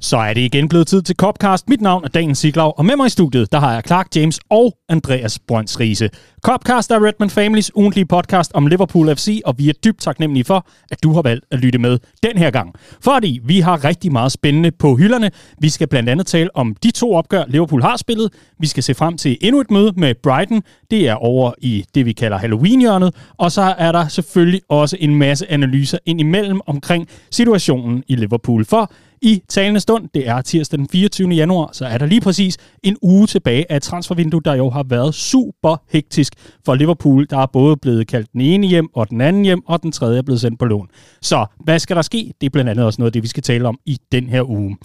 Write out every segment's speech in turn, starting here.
Så er det igen blevet tid til Copcast. Mit navn er Daniel Siglau, og med mig i studiet, der har jeg Clark James og Andreas Brønds Riese. Copcast er Redman Families ugentlige podcast om Liverpool FC, og vi er dybt taknemmelige for, at du har valgt at lytte med den her gang. Fordi vi har rigtig meget spændende på hylderne. Vi skal blandt andet tale om de to opgør, Liverpool har spillet. Vi skal se frem til endnu et møde med Brighton. Det er over i det, vi kalder Halloween-hjørnet. Og så er der selvfølgelig også en masse analyser ind imellem omkring situationen i Liverpool. For i talende stund. Det er tirsdag den 24. januar, så er der lige præcis en uge tilbage af transfervinduet, der jo har været super hektisk for Liverpool. Der er både blevet kaldt den ene hjem og den anden hjem, og den tredje er blevet sendt på lån. Så hvad skal der ske? Det er blandt andet også noget af det, vi skal tale om i den her uge.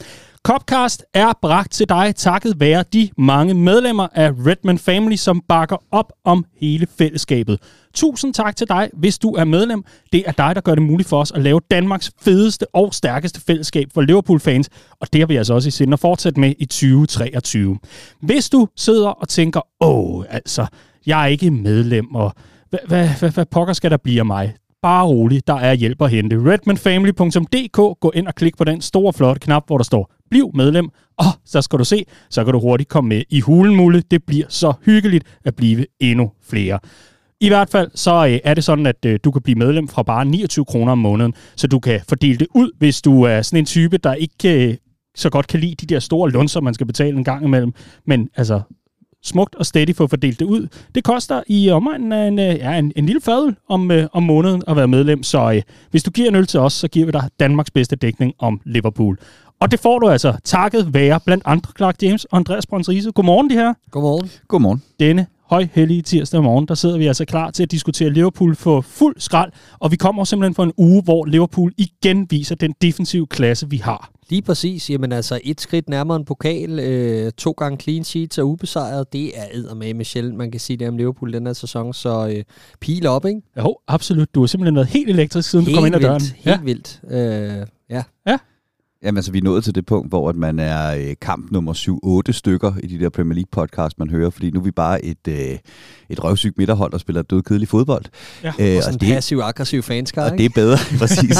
Copcast er bragt til dig takket være de mange medlemmer af Redman Family, som bakker op om hele fællesskabet. Tusind tak til dig, hvis du er medlem. Det er dig, der gør det muligt for os at lave Danmarks fedeste og stærkeste fællesskab for Liverpool-fans, og det har vi altså også i sinde at fortsætte med i 2023. Hvis du sidder og tænker, åh, altså, jeg er ikke medlem, og hvad, hvad, hvad, hvad pokker skal der blive af mig? Bare rolig, der er hjælp at hente. redmanfamily.dk, gå ind og klik på den store flotte knap, hvor der står Bliv medlem, og så skal du se, så kan du hurtigt komme med i hulen, Mulle. Det bliver så hyggeligt at blive endnu flere. I hvert fald så øh, er det sådan, at øh, du kan blive medlem fra bare 29 kroner om måneden, så du kan fordele det ud, hvis du er sådan en type, der ikke øh, så godt kan lide de der store lunser, man skal betale en gang imellem. Men altså, smukt og steady for at fordele det ud. Det koster i omegnen af en, øh, ja, en, en lille fadel om, øh, om måneden at være medlem, så øh, hvis du giver en øl til os, så giver vi dig Danmarks bedste dækning om Liverpool. Og det får du altså takket være blandt andre Clark James og Andreas Brøns Riese. Godmorgen, de her. Godmorgen. Godmorgen. Denne højhellige tirsdag morgen, der sidder vi altså klar til at diskutere Liverpool for fuld skrald, og vi kommer simpelthen for en uge, hvor Liverpool igen viser den defensive klasse, vi har. Lige præcis. Jamen altså, et skridt nærmere en pokal, øh, to gange clean sheets og ubesejret, det er med Michel, man kan sige det om Liverpool den her sæson, så øh, pil op, ikke? Jo, absolut. Du har simpelthen været helt elektrisk, siden helt du kom ind ad vildt, døren. Helt ja. vildt. Øh, ja. Ja, Jamen altså, vi er nået til det punkt, hvor at man er øh, kamp nummer 7-8 stykker i de der Premier League podcast, man hører, fordi nu er vi bare et, øh, et røvsygt midterhold, der spiller død kedelig fodbold. Ja, øh, og sådan en passiv-aggressiv fanskar, Og det er bedre, præcis.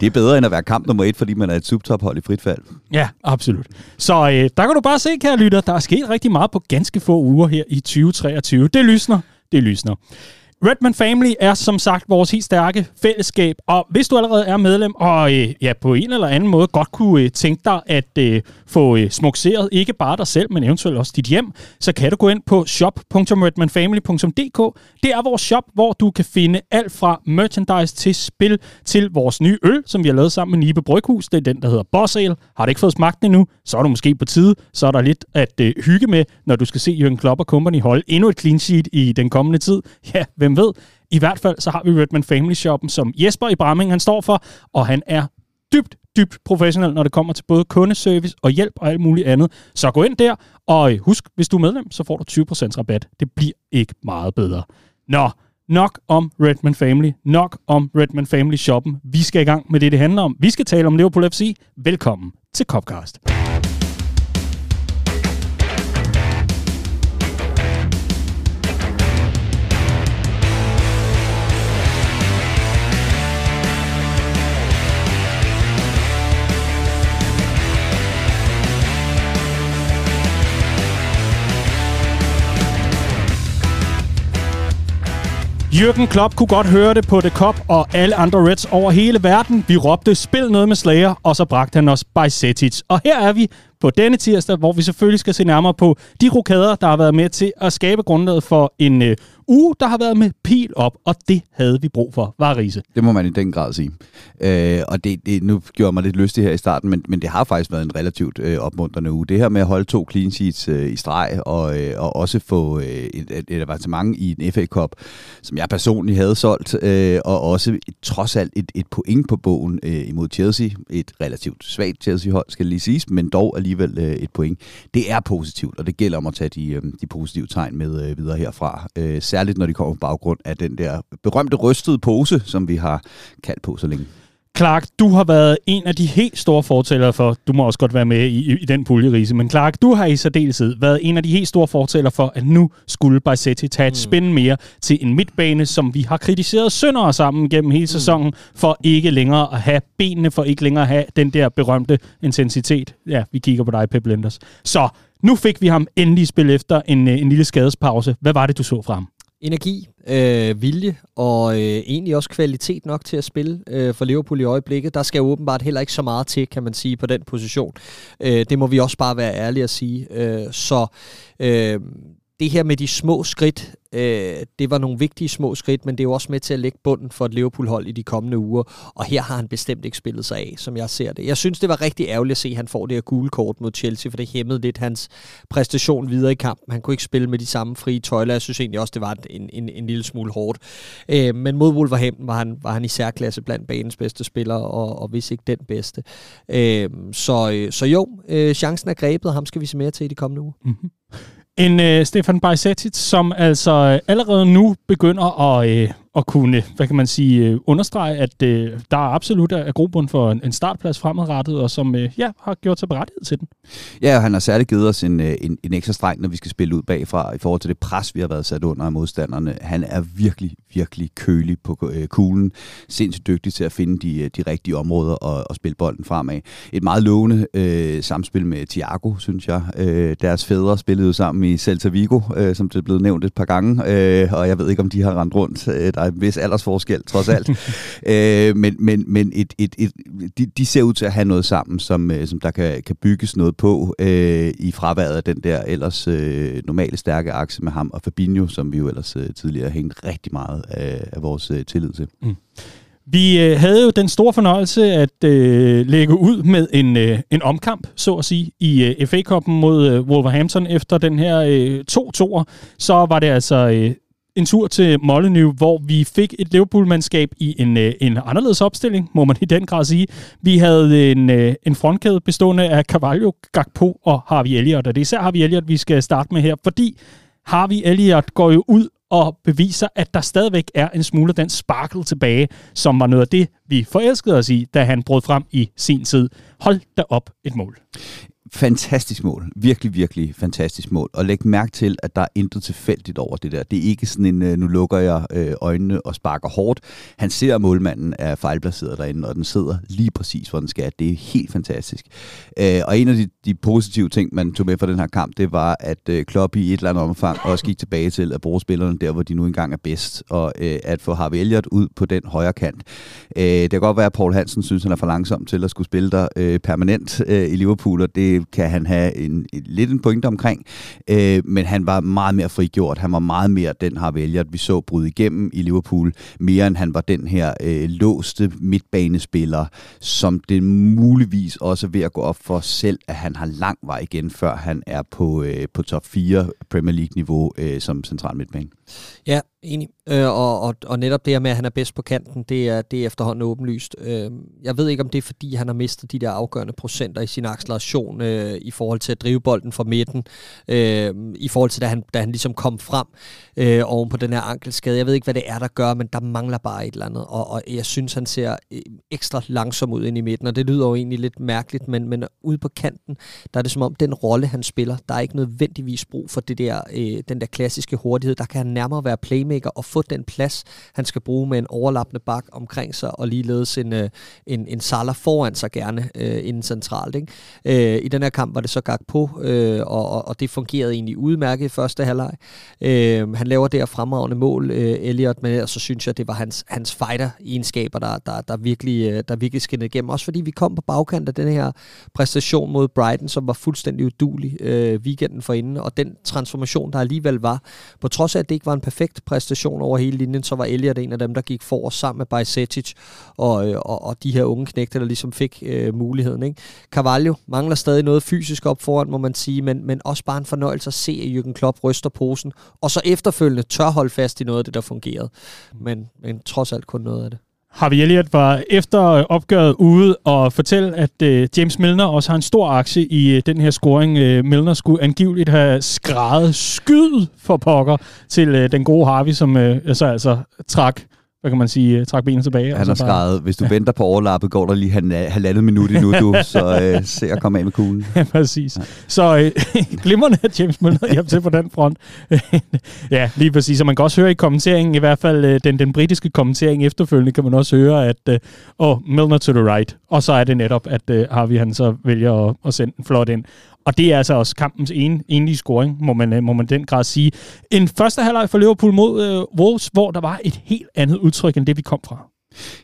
det er bedre end at være kamp nummer 1, fordi man er et subtophold i frit fald. Ja, absolut. Så øh, der kan du bare se, kære lytter, der er sket rigtig meget på ganske få uger her i 2023. Det lysner, det lysner. Redman Family er som sagt vores helt stærke fællesskab, og hvis du allerede er medlem, og øh, ja, på en eller anden måde godt kunne øh, tænke dig at øh, få øh, smukseret ikke bare dig selv, men eventuelt også dit hjem, så kan du gå ind på shop.redmanfamily.dk. Det er vores shop, hvor du kan finde alt fra merchandise til spil til vores nye øl, som vi har lavet sammen med Nibe Bryghus. Det er den, der hedder Boss Ale. Har du ikke fået smagt den endnu, så er du måske på tide. Så er der lidt at øh, hygge med, når du skal se Jürgen Klopp og Company holde endnu et clean sheet i den kommende tid. Ja, hvem ved? I hvert fald så har vi Redman Family Shoppen, som Jesper i Bramming han står for, og han er dybt, dybt professionel, når det kommer til både kundeservice og hjælp og alt muligt andet. Så gå ind der, og øh, husk, hvis du er medlem, så får du 20% rabat. Det bliver ikke meget bedre. Nå, nok om Redman Family, nok om Redman Family Shoppen. Vi skal i gang med det, det handler om. Vi skal tale om Liverpool FC. Velkommen til Copcast. Jürgen Klopp kunne godt høre det på The Cup og alle andre Reds over hele verden. Vi råbte, spil noget med Slayer, og så bragte han os Bajsetic. Og her er vi på denne tirsdag, hvor vi selvfølgelig skal se nærmere på de rokader, der har været med til at skabe grundlaget for en øh, uge, der har været med pil op, og det havde vi brug for, var Riese. Det må man i den grad sige. Øh, og det, det, nu gjorde mig lidt lystig her i starten, men, men det har faktisk været en relativt øh, opmuntrende uge. Det her med at holde to clean sheets øh, i streg, og, øh, og også få øh, et, et, et avancement i en FA Cup, som jeg personligt havde solgt, øh, og også trods alt et, et point på bogen øh, imod Chelsea. Et relativt svagt Chelsea-hold, skal lige siges, men dog alligevel øh, et point. Det er positivt, og det gælder om at tage de, øh, de positive tegn med øh, videre herfra. Øh, særligt når de kommer på baggrund af den der berømte rystede pose, som vi har kaldt på så længe. Clark, du har været en af de helt store fortællere for, du må også godt være med i, i den puljerise, men Clark, du har i særdeleshed været en af de helt store fortællere for, at nu skulle Bajsetti tage et mm. spin mere til en midtbane, som vi har kritiseret sønder sammen gennem hele mm. sæsonen, for ikke længere at have benene, for ikke længere at have den der berømte intensitet. Ja, vi kigger på dig, Pep Lenders. Så nu fik vi ham endelig spil efter en, øh, en lille skadespause. Hvad var det, du så fra ham? Energi, øh, vilje og øh, egentlig også kvalitet nok til at spille øh, for Liverpool i øjeblikket. Der skal åbenbart heller ikke så meget til, kan man sige, på den position. Øh, det må vi også bare være ærlige at sige. Øh, så øh, det her med de små skridt, øh, det var nogle vigtige små skridt, men det er jo også med til at lægge bunden for et Liverpool-hold i de kommende uger. Og her har han bestemt ikke spillet sig af, som jeg ser det. Jeg synes, det var rigtig ærgerligt at se, at han får det her gule kort mod Chelsea, for det hæmmede lidt hans præstation videre i kampen. Han kunne ikke spille med de samme frie tøjler. Jeg synes egentlig også, det var en, en, en lille smule hårdt. Øh, men mod Wolverhampton var han, var han i særklasse blandt banens bedste spillere, og, og hvis ikke den bedste. Øh, så, øh, så jo, øh, chancen er grebet, og ham skal vi se mere til i de kommende uger. Mm-hmm. En øh, Stefan Bajsetic, som altså øh, allerede nu begynder at, øh, at kunne, hvad kan man sige, øh, understrege, at øh, der er absolut øh, er grobund for en, en startplads fremadrettet, og som øh, ja, har gjort sig berettiget til den. Ja, og han har særligt givet os en, øh, en, en ekstra streng, når vi skal spille ud bagfra, i forhold til det pres, vi har været sat under af modstanderne. Han er virkelig, virkelig kølig på øh, kuglen, sindssygt dygtig til at finde de, de rigtige områder og, og spille bolden fremad. Et meget lovende øh, samspil med Thiago, synes jeg. Øh, deres fædre spillede jo sammen i Celta Vigo, øh, som det er blevet nævnt et par gange, øh, og jeg ved ikke, om de har rendt rundt. Øh, der er en vis aldersforskel, trods alt. øh, men men, men et, et, et, de, de ser ud til at have noget sammen, som, øh, som der kan, kan bygges noget på øh, i fraværet af den der ellers øh, normale stærke akse med ham og Fabinho, som vi jo ellers øh, tidligere hængt rigtig meget af, af vores øh, tillid til. Mm. Vi øh, havde jo den store fornøjelse at øh, lægge ud med en, øh, en omkamp, så at sige, i øh, FA-koppen mod øh, Wolverhampton efter den her øh, 2-2'er. Så var det altså øh, en tur til Molyneux, hvor vi fik et Liverpool-mandskab i en, øh, en anderledes opstilling, må man i den grad sige. Vi havde en, øh, en frontkæde bestående af Carvalho, Gakpo og Harvey Elliott, og det er især Harvey Elliott, vi skal starte med her, fordi Harvey Elliott går jo ud og beviser, at der stadigvæk er en smule den sparkle tilbage, som var noget af det, vi forelskede os i, da han brød frem i sin tid. Hold da op et mål fantastisk mål. Virkelig, virkelig fantastisk mål. Og læg mærke til, at der er intet tilfældigt over det der. Det er ikke sådan en, øh, nu lukker jeg øh, øjnene og sparker hårdt. Han ser, at målmanden er fejlplaceret derinde, og den sidder lige præcis, hvor den skal. Det er helt fantastisk. Øh, og en af de, de positive ting, man tog med fra den her kamp, det var, at Klopp i et eller andet omfang også gik tilbage til at bruge spillerne der, hvor de nu engang er bedst, og at få Harvey Elliott ud på den højre kant. det kan godt være, at Paul Hansen synes, han er for langsom til at skulle spille der permanent i Liverpool, og det kan han have en, en, lidt en pointe omkring, øh, men han var meget mere frigjort. Han var meget mere den har vælger, at vi så bryde igennem i Liverpool, mere end han var den her øh, låste midtbanespiller, som det muligvis også er ved at gå op for selv, at han har lang vej igen, før han er på, øh, på top 4 Premier League-niveau øh, som central midtbane. Ja, enig. Øh, og, og, og netop det her med, at han er bedst på kanten, det er, det er efterhånden åbenlyst. Øh, jeg ved ikke, om det er, fordi han har mistet de der afgørende procenter i sin acceleration øh, i forhold til at drive bolden fra midten, øh, i forhold til, da han, da han ligesom kom frem øh, oven på den her ankelskade. Jeg ved ikke, hvad det er, der gør, men der mangler bare et eller andet, og, og jeg synes, han ser øh, ekstra langsom ud ind i midten, og det lyder jo egentlig lidt mærkeligt, men, men ude på kanten, der er det som om, den rolle, han spiller, der er ikke nødvendigvis brug for det der, øh, den der klassiske hurtighed. Der kan han nærmere være playmaker og få den plads, han skal bruge med en overlappende bak omkring sig, og ligeledes en, øh, en, en Salah foran sig gerne øh, inden centralt. Ikke? Øh, I den her kamp var det så gak på, øh, og, og det fungerede egentlig udmærket i første halvleg. Øh, han laver der fremragende mål, øh, Elliot, men så synes jeg, det var hans, hans fighter-egenskaber, der, der, der, virkelig, øh, der virkelig skinnede igennem. Også fordi vi kom på bagkant af den her præstation mod Brighton, som var fuldstændig udulig øh, weekenden forinden, og den transformation, der alligevel var, på trods af, at det ikke var en perfekt præstation over hele linjen, så var Elliot en af dem, der gik for sammen med Bajsetic og, øh, og, og de her unge knægte, der ligesom fik øh, muligheden. Ikke? Carvalho mangler stadig noget fysisk op foran, må man sige, men, men også bare en fornøjelse at se, at Jürgen Klopp ryster posen, og så efterfølgende tør holde fast i noget af det, der fungerede. Men, men trods alt kun noget af det. Harvey Elliott var efter øh, opgøret ude og fortælle, at øh, James Milner også har en stor aktie i øh, den her scoring. Øh, Milner skulle angiveligt have skrevet skyd for pokker til øh, den gode Harvey, som øh, så altså trak hvad kan man sige, trække benene tilbage. Han har skrevet, hvis du venter på overlappet, går der lige halvandet minut endnu, du, så øh, se at komme af med kuglen. Ja, præcis. Ja. Så øh, glimrende, at James Milner hjem til på den front. ja, lige præcis. Og man kan også høre i kommenteringen, i hvert fald øh, den, den britiske kommentering efterfølgende, kan man også høre, at øh, oh, Milner to the right. Og så er det netop, at øh, Harvey han så vælger at, at sende en flot ind. Og det er altså også kampens en, enlige scoring, må man, øh, må man den grad sige. En første halvleg for Liverpool mod øh, Wolves, hvor der var et helt andet udtryk end det, vi kom fra.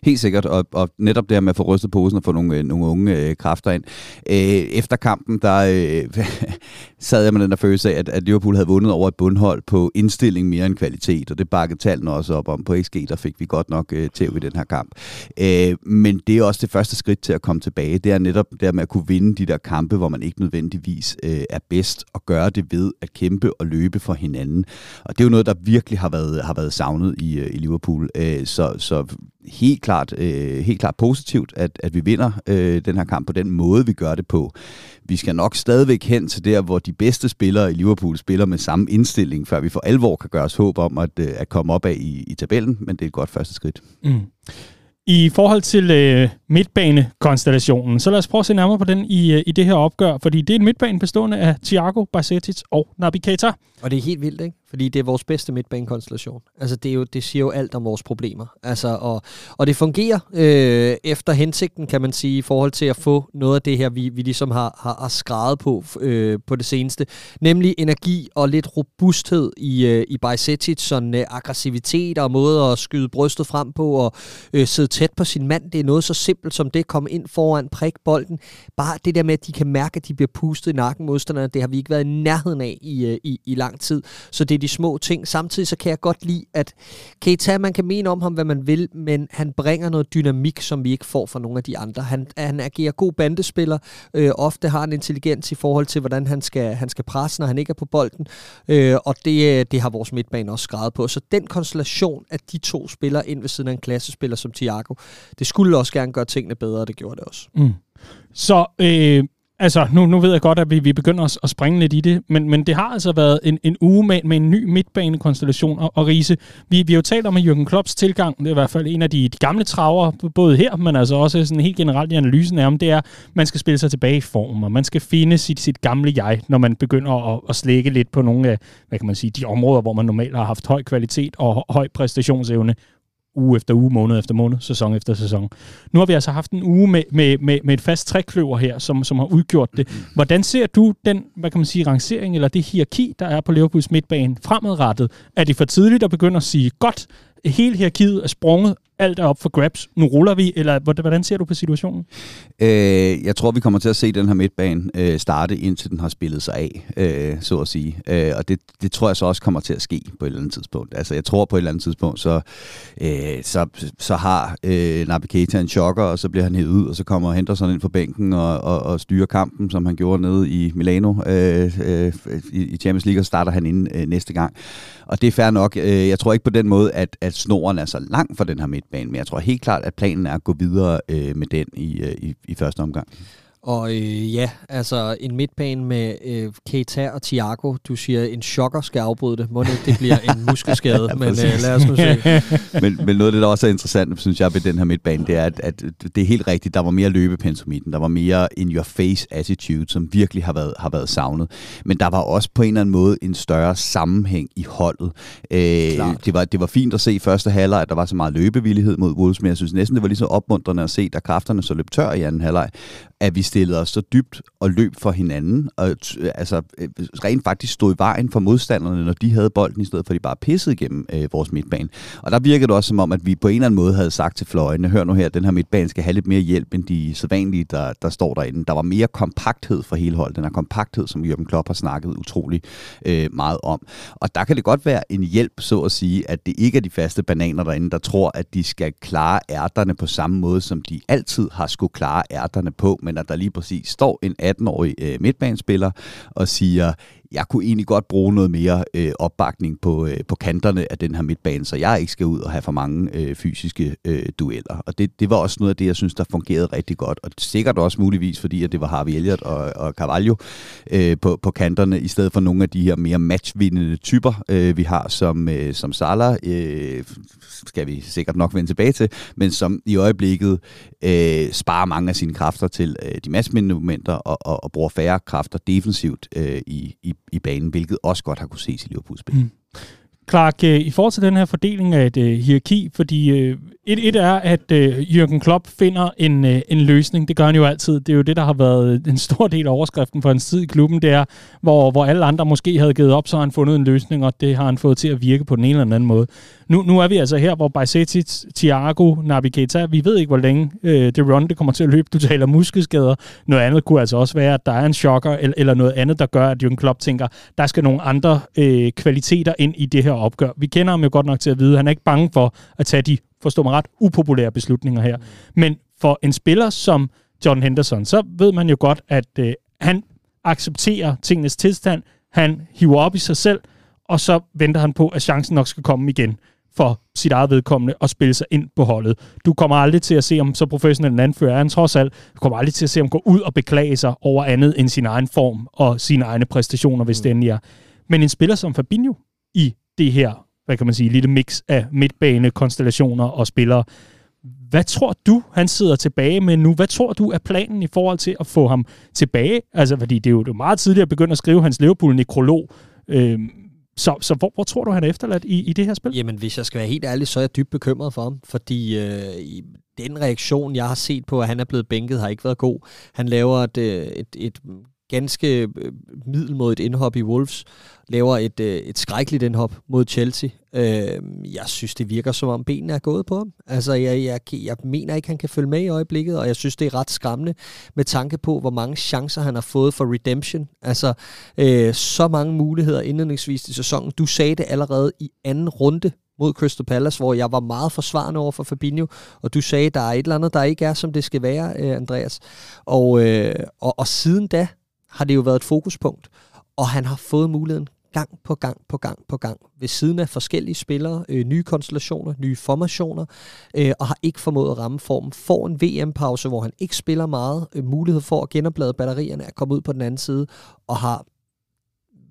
Helt sikkert, og, og netop det med at få rystet posen og få nogle, øh, nogle unge øh, kræfter ind. Øh, efter kampen, der øh, sad jeg med den der følelse af, at, at Liverpool havde vundet over et bundhold på indstilling mere end kvalitet, og det bakkede tallene også op om. På XG, der fik vi godt nok øh, til i den her kamp. Øh, men det er også det første skridt til at komme tilbage. Det er netop det med at kunne vinde de der kampe, hvor man ikke nødvendigvis øh, er bedst, og gøre det ved at kæmpe og løbe for hinanden. Og det er jo noget, der virkelig har været, har været savnet i, øh, i Liverpool. Øh, så, så helt klart, øh, helt klart positivt, at, at vi vinder øh, den her kamp på den måde, vi gør det på. Vi skal nok stadigvæk hen til der, hvor de bedste spillere i Liverpool spiller med samme indstilling, før vi for alvor kan gøre os håb om at, øh, at komme op af i, i tabellen, men det er et godt første skridt. Mm. I forhold til øh, midtbanekonstellationen, så lad os prøve at se nærmere på den i, øh, i det her opgør, fordi det er en midtbane bestående af Thiago, Bajcetic og Naby Keita. Og det er helt vildt, ikke? Fordi det er vores bedste midtbanekonstellation. Altså, det, er jo, det siger jo alt om vores problemer. Altså, og, og det fungerer øh, efter hensigten, kan man sige, i forhold til at få noget af det her, vi, vi ligesom har, har, har skrevet på øh, på det seneste. Nemlig energi og lidt robusthed i, øh, i Bajsetic, sådan øh, aggressivitet og måde at skyde brystet frem på og øh, sidde tæt på sin mand. Det er noget så simpelt som det, komme ind foran, prik bolden. Bare det der med, at de kan mærke, at de bliver pustet i nakken modstanderne, det har vi ikke været i nærheden af i, øh, i, i lang tid. Så det er de små ting. Samtidig så kan jeg godt lide, at Keita, man kan mene om ham, hvad man vil, men han bringer noget dynamik, som vi ikke får fra nogle af de andre. Han, han agerer god bandespiller, øh, ofte har en intelligens i forhold til, hvordan han skal, han skal presse, når han ikke er på bolden, øh, og det, øh, det har vores midtbane også skrevet på. Så den konstellation, at de to spiller ind ved siden af en klassespiller som Thiago, det skulle også gerne gøre tingene bedre, og det gjorde det også. Mm. Så øh, Altså, nu, nu ved jeg godt, at vi, vi begynder at, at springe lidt i det, men, men det har altså været en, en uge med, med en ny midtbanekonstellation. Og, og Riese, vi, vi har jo talt om, at Jürgen Klopps tilgang, det er i hvert fald en af de, de gamle traver, både her, men altså også sådan helt generelt i analysen af, om det er, at man skal spille sig tilbage i form, og man skal finde sit, sit gamle jeg, når man begynder at, at slække lidt på nogle af, hvad kan man sige, de områder, hvor man normalt har haft høj kvalitet og høj præstationsevne uge efter uge, måned efter måned, sæson efter sæson. Nu har vi altså haft en uge med, med, med, med et fast trækløver her, som, som har udgjort det. Hvordan ser du den, hvad kan man sige, rangering eller det hierarki, der er på Liverpools midtbane fremadrettet? Er det for tidligt at begynde at sige, godt, hele hierarkiet er sprunget, alt er op for grabs, nu ruller vi, eller hvordan ser du på situationen? Øh, jeg tror, vi kommer til at se den her midtbane øh, starte, indtil den har spillet sig af, øh, så at sige. Øh, og det, det tror jeg så også kommer til at ske på et eller andet tidspunkt. Altså, jeg tror på et eller andet tidspunkt, så, øh, så, så har øh, Naby Keita en chokker, og så bliver han hævet ud, og så kommer Henderson ind på bænken og, og, og styrer kampen, som han gjorde nede i Milano øh, øh, i, i Champions League, og starter han ind øh, næste gang. Og det er fair nok. Øh, jeg tror ikke på den måde, at, at snoren er så lang for den her midtbane, men jeg tror helt klart, at planen er at gå videre øh, med den i, øh, i, i første omgang. Og øh, ja, altså en midtbane med øh, Keita og Thiago. Du siger, en chokker skal afbryde det. Må det, det bliver en muskelskade, ja, men øh, lad os nu se. men, men noget af det, der også er interessant, synes jeg, ved den her midtbane, det er, at, at det er helt rigtigt. Der var mere løbepensum i den. Der var mere in-your-face attitude, som virkelig har været, har været savnet. Men der var også på en eller anden måde en større sammenhæng i holdet. Øh, det, var, det var fint at se i første halvleg, at der var så meget løbevillighed mod Wolves, men jeg synes næsten, det var lige så opmuntrende at se, da kræfterne så løb tør i anden halvleg, at vi stillede os så dybt og løb for hinanden, og øh, altså øh, rent faktisk stod i vejen for modstanderne, når de havde bolden, i stedet for at de bare pissede igennem øh, vores midtbane. Og der virkede det også som om, at vi på en eller anden måde havde sagt til fløjene, hør nu her, den her midtbane skal have lidt mere hjælp, end de sædvanlige, der, der står derinde. Der var mere kompakthed for hele holdet, den her kompakthed, som Jørgen Klopp har snakket utrolig øh, meget om. Og der kan det godt være en hjælp, så at sige, at det ikke er de faste bananer derinde, der tror, at de skal klare ærterne på samme måde, som de altid har skulle klare ærterne på, men at der lige præcis står en 18-årig øh, midtbanespiller og siger, jeg kunne egentlig godt bruge noget mere øh, opbakning på, øh, på kanterne af den her midtbane, så jeg ikke skal ud og have for mange øh, fysiske øh, dueller. Og det, det var også noget af det, jeg synes, der fungerede rigtig godt. Og sikkert også muligvis, fordi at det var Harvey Elliott og, og Carvalho øh, på, på kanterne, i stedet for nogle af de her mere matchvindende typer, øh, vi har, som, øh, som Salah, øh, skal vi sikkert nok vende tilbage til, men som i øjeblikket øh, sparer mange af sine kræfter til øh, de matchvindende momenter og, og, og bruger færre kræfter defensivt øh, i, i, i banen, hvilket også godt har kunne ses i Liverpools spil. Mm. Clark, øh, i forhold til den her fordeling af et øh, hierarki, fordi øh, et, et er, at øh, Jürgen Klopp finder en, øh, en løsning. Det gør han jo altid. Det er jo det, der har været øh, en stor del af overskriften for hans tid i klubben. Det er, hvor, hvor alle andre måske havde givet op, så har han fundet en løsning, og det har han fået til at virke på den ene eller anden måde. Nu, nu er vi altså her, hvor Bajsetic, Thiago, Nabi Keita, vi ved ikke, hvor længe øh, det run det kommer til at løbe. Du taler muskelskader. Noget andet kunne altså også være, at der er en chokker, eller, eller noget andet, der gør, at Jürgen Klopp tænker, der skal nogle andre øh, kvaliteter ind i det her opgør. Vi kender ham jo godt nok til at vide, han er ikke bange for at tage de, forstå mig ret, upopulære beslutninger her. Men for en spiller som John Henderson, så ved man jo godt, at øh, han accepterer tingenes tilstand, han hiver op i sig selv, og så venter han på, at chancen nok skal komme igen for sit eget vedkommende og spille sig ind på holdet. Du kommer aldrig til at se, om så professionel en anfører er han trods alt. Du kommer aldrig til at se, om gå ud og beklage sig over andet end sin egen form og sine egne præstationer, hvis mm. endelig er. Men en spiller som Fabinho i det her, hvad kan man sige, lille mix af midtbane, konstellationer og spillere. Hvad tror du, han sidder tilbage med nu? Hvad tror du er planen i forhold til at få ham tilbage? Altså, fordi det er jo det er meget tidligt at begynde at skrive hans Liverpool-nekrolog. Øhm, så, så hvor, hvor tror du, han er efterladt i, i det her spil? Jamen, hvis jeg skal være helt ærlig, så er jeg dybt bekymret for ham, fordi øh, den reaktion, jeg har set på, at han er blevet bænket, har ikke været god. Han laver et, øh, et, et ganske øh, middelmodigt indhop i Wolves, laver et, øh, et skrækkeligt indhop mod Chelsea. Øh, jeg synes, det virker som om benene er gået på ham. Altså, jeg, jeg, jeg mener ikke, han kan følge med i øjeblikket, og jeg synes, det er ret skræmmende med tanke på, hvor mange chancer han har fået for redemption. Altså, øh, så mange muligheder indledningsvis i sæsonen. Du sagde det allerede i anden runde mod Crystal Palace, hvor jeg var meget forsvarende over for Fabinho, og du sagde, der er et eller andet, der ikke er, som det skal være, øh, Andreas. Og, øh, og, og siden da, har det jo været et fokuspunkt, og han har fået muligheden gang på gang på gang på gang, ved siden af forskellige spillere, øh, nye konstellationer, nye formationer, øh, og har ikke formået at ramme formen. Får en VM-pause, hvor han ikke spiller meget, øh, mulighed for at genoplade batterierne, at komme ud på den anden side, og har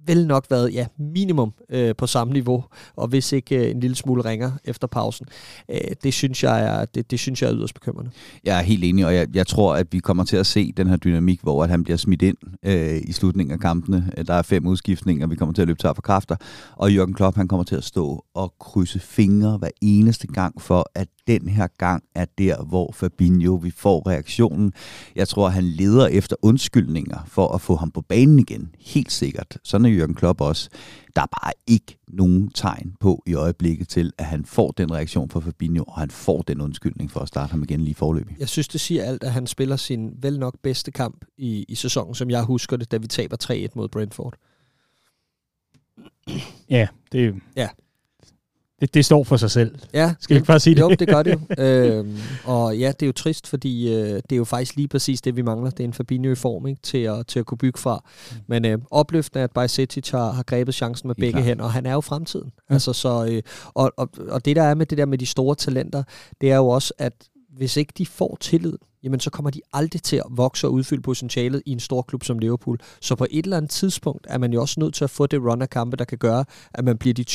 vel nok været ja, minimum øh, på samme niveau, og hvis ikke øh, en lille smule ringer efter pausen. Øh, det, synes jeg er, det, det synes jeg er yderst bekymrende. Jeg er helt enig, og jeg, jeg tror, at vi kommer til at se den her dynamik, hvor at han bliver smidt ind øh, i slutningen af kampene. Der er fem udskiftninger, vi kommer til at løbe tør for kræfter, og Jørgen Klopp han kommer til at stå og krydse fingre hver eneste gang for, at den her gang er der, hvor Fabinho vi får reaktionen. Jeg tror, han leder efter undskyldninger for at få ham på banen igen. Helt sikkert. Sådan er Jørgen Klopp også. Der er bare ikke nogen tegn på i øjeblikket til, at han får den reaktion fra Fabinho, og han får den undskyldning for at starte ham igen lige forløbig. Jeg synes, det siger alt, at han spiller sin vel nok bedste kamp i, i sæsonen, som jeg husker det, da vi taber 3-1 mod Brentford. Ja, det, ja det, det står for sig selv. Ja, Skal vi ikke bare sige det? Jo, det gør det jo. øhm, og ja, det er jo trist, fordi øh, det er jo faktisk lige præcis det, vi mangler. Det er en Fabinho i form ikke, til, at, til at kunne bygge fra. Mm. Men øh, opløftende, at Bajsetic har, har grebet chancen med begge hænder, og han er jo fremtiden. Ja. Altså, så, øh, og, og, og det, der er med det der med de store talenter, det er jo også, at hvis ikke de får tillid, jamen så kommer de aldrig til at vokse og udfylde potentialet i en stor klub som Liverpool. Så på et eller andet tidspunkt er man jo også nødt til at få det run af kampe, der kan gøre, at man bliver de